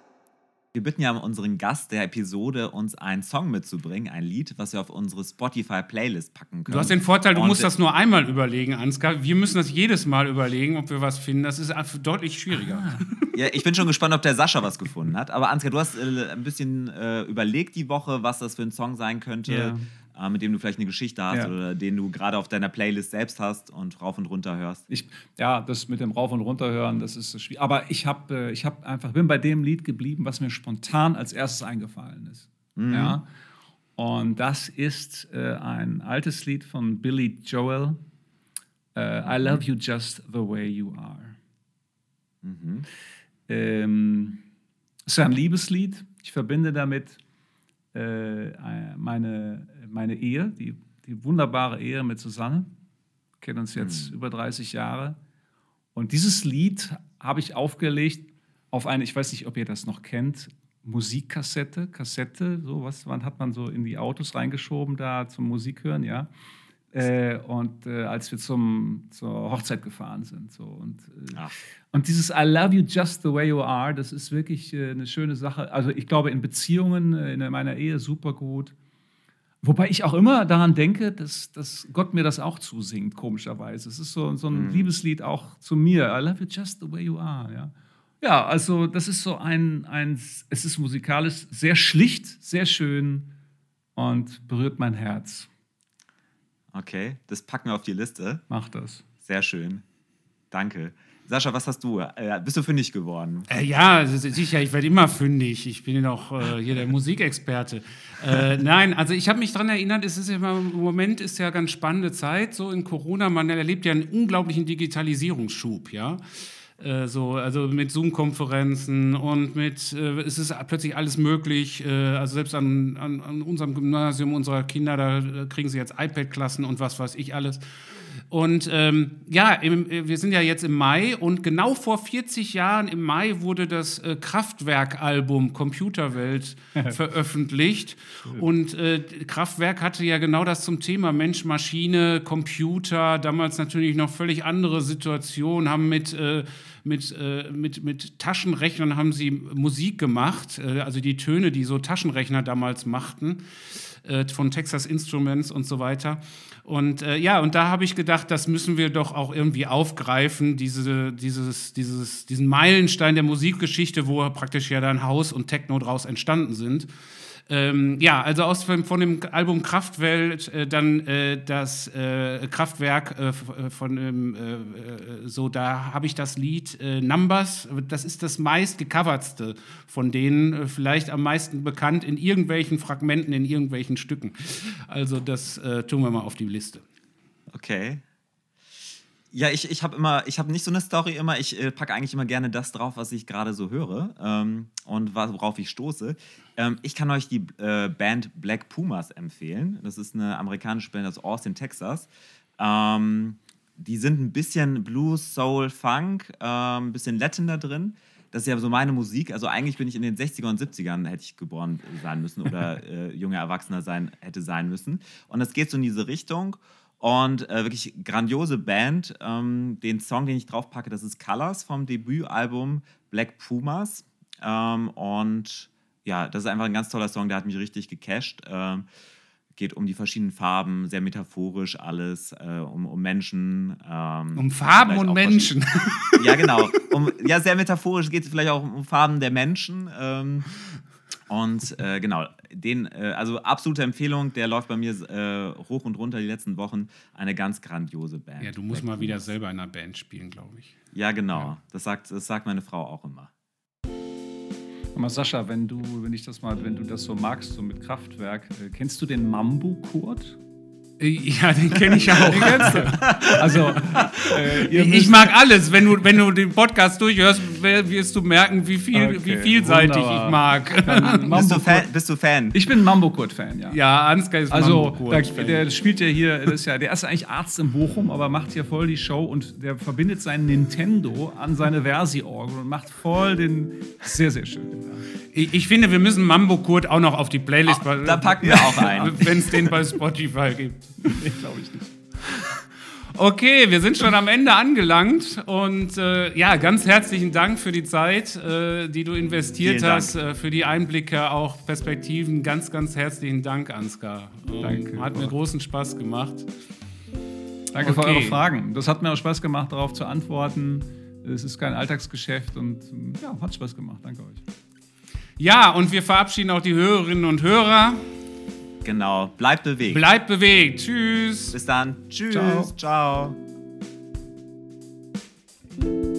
Wir bitten ja unseren Gast der Episode, uns einen Song mitzubringen, ein Lied, was wir auf unsere Spotify-Playlist packen können.
Du hast den Vorteil, du
Und,
musst das nur einmal überlegen, Ansgar. Wir müssen das jedes Mal überlegen, ob wir was finden. Das ist deutlich schwieriger.
Ja, ich bin schon gespannt, ob der Sascha was gefunden hat. Aber Ansgar, du hast äh, ein bisschen äh, überlegt die Woche, was das für ein Song sein könnte, äh, mit dem du vielleicht eine Geschichte hast
Ja.
oder den du gerade auf deiner Playlist selbst hast und rauf und runter hörst.
Ich, ja, das mit dem Rauf- und Runterhören, das ist so schwierig. Aber ich habe äh, ich hab einfach, bin bei dem Lied geblieben, was mir spontan als erstes eingefallen ist. Ja. Und das ist äh, ein altes Lied von Billy Joel. Äh, I love you just the way you are. Ähm, es ist ein Liebeslied. Ich verbinde damit meine, meine Ehe, die, die wunderbare Ehe mit Susanne. Wir kennen uns jetzt über 30 Jahre. Und dieses Lied habe ich aufgelegt auf eine, ich weiß nicht, ob ihr das noch kennt, Musikkassette, Kassette, so was wann hat man so in die Autos reingeschoben da zum Musik hören, ja. Äh, und äh, als wir zum, zur Hochzeit gefahren sind. So. Und, äh, und dieses I love you just the way you are, das ist wirklich äh, eine schöne Sache. Also ich glaube, in Beziehungen, äh, in meiner Ehe super gut. Wobei ich auch immer daran denke, dass, dass Gott mir das auch zusingt, komischerweise. Es ist so, so ein Liebeslied auch zu mir. I love you just the way you are. Ja, ja also das ist so ein, ein, es ist musikalisch sehr schlicht, sehr schön und berührt mein Herz.
Okay, das packen wir auf die Liste.
Mach das.
Sehr schön. Danke. Sascha, was hast du? Äh, bist du fündig geworden?
Äh, ja, s- sicher, ich werde immer fündig. Ich bin ja noch äh, hier der Musikexperte. Äh, nein, also ich habe mich daran erinnert, es ist ja immer, im Moment ist ja ganz spannende Zeit, so in Corona. Man erlebt ja einen unglaublichen Digitalisierungsschub, ja. Äh, so, also mit Zoom-Konferenzen und mit, äh, es ist plötzlich alles möglich. Äh, also selbst an, an, an, unserem Gymnasium unserer Kinder, da kriegen sie jetzt iPad-Klassen und was weiß ich alles. Und ähm, ja, im, wir sind ja jetzt im Mai und genau vor 40 Jahren im Mai wurde das äh, Kraftwerk-Album Computerwelt veröffentlicht. Und äh, Kraftwerk hatte ja genau das zum Thema Mensch, Maschine, Computer, damals natürlich noch völlig andere Situationen, haben mit äh, mit, äh, mit, mit Taschenrechnern haben sie Musik gemacht, äh, also die Töne, die so Taschenrechner damals machten, äh, von Texas Instruments und so weiter. Und äh, ja, und da habe ich gedacht, das müssen wir doch auch irgendwie aufgreifen, diese, dieses, dieses, diesen Meilenstein der Musikgeschichte, wo praktisch ja dann Haus und Techno draus entstanden sind. Ähm, ja, also aus von dem Album Kraftwelt äh, dann äh, das äh, Kraftwerk äh, äh, von dem, äh, so, da habe ich das Lied Numbers. Das ist das meist gecovertste von denen, vielleicht am meisten bekannt in irgendwelchen Fragmenten, in irgendwelchen Stücken. Also das tun wir mal auf die Liste.
Okay. Ja, ich, ich habe immer, ich habe nicht so eine Story immer. Ich äh, packe eigentlich immer gerne das drauf, was ich gerade so höre ähm, und worauf ich stoße. Ähm, ich kann euch die äh, Band Black Pumas empfehlen. Das ist eine amerikanische Band aus Austin, Texas. Ähm, die sind ein bisschen Blues, Soul, Funk, ein ähm, bisschen Latin da drin. Das ist ja so meine Musik. Also eigentlich bin ich in den 60er und 70ern hätte ich geboren sein müssen oder äh, junger Erwachsener sein hätte sein müssen. Und es geht so in diese Richtung. Und äh, wirklich grandiose Band. Ähm, den Song, den ich draufpacke, das ist Colors vom Debütalbum Black Pumas. Ähm, und ja, das ist einfach ein ganz toller Song, der hat mich richtig gecasht. Ähm, geht um die verschiedenen Farben, sehr metaphorisch alles, äh, um, um Menschen.
Ähm, um Farben und Menschen.
Ja, genau. Um, ja, sehr metaphorisch geht es vielleicht auch um Farben der Menschen. Ähm, und äh, genau, den, äh, also absolute Empfehlung, der läuft bei mir äh, hoch und runter die letzten Wochen. Eine ganz grandiose Band.
Ja, du musst mal wieder selber in einer Band spielen, glaube ich.
Ja, genau. Ja. Das, sagt, das sagt meine Frau auch immer.
Aber Sascha, wenn du, wenn ich das mal, wenn du das so magst, so mit Kraftwerk, äh, kennst du den Mambu-Kurt?
Ja, den kenne ich auch. Den kennst du.
Also,
äh, ich mag alles. Wenn du, wenn du den Podcast durchhörst, wirst du merken, wie, viel, okay, wie vielseitig wunderbar. ich mag.
Bist du, Fan, bist du Fan?
Ich bin Mambo Kurt-Fan, ja.
Ja, Ansgar ist
Also, da, der spielt ja hier, das ist ja, der ist eigentlich Arzt in Bochum, aber macht hier voll die Show und der verbindet sein Nintendo an seine Versi-Orgel und macht voll den. Sehr, sehr schön.
Ich, ich, finde, wir müssen Mambo Kurt auch noch auf die Playlist.
Ach, da packen wir auch ein.
Wenn es den bei Spotify gibt.
nee, glaube ich nicht.
Okay, wir sind schon am Ende angelangt und äh, ja, ganz herzlichen Dank für die Zeit, äh, die du investiert Vielen hast, äh, für die Einblicke, auch Perspektiven. Ganz, ganz herzlichen Dank, Ansgar.
Danke.
Hat mir großen Spaß gemacht.
Danke okay. für eure Fragen. Das hat mir auch Spaß gemacht, darauf zu antworten. Es ist kein Alltagsgeschäft und ja, hat Spaß gemacht. Danke euch.
Ja, und wir verabschieden auch die Hörerinnen und Hörer.
Genau. Bleibt bewegt.
Bleibt bewegt. Tschüss.
Bis dann. Tschüss. Ciao. Ciao.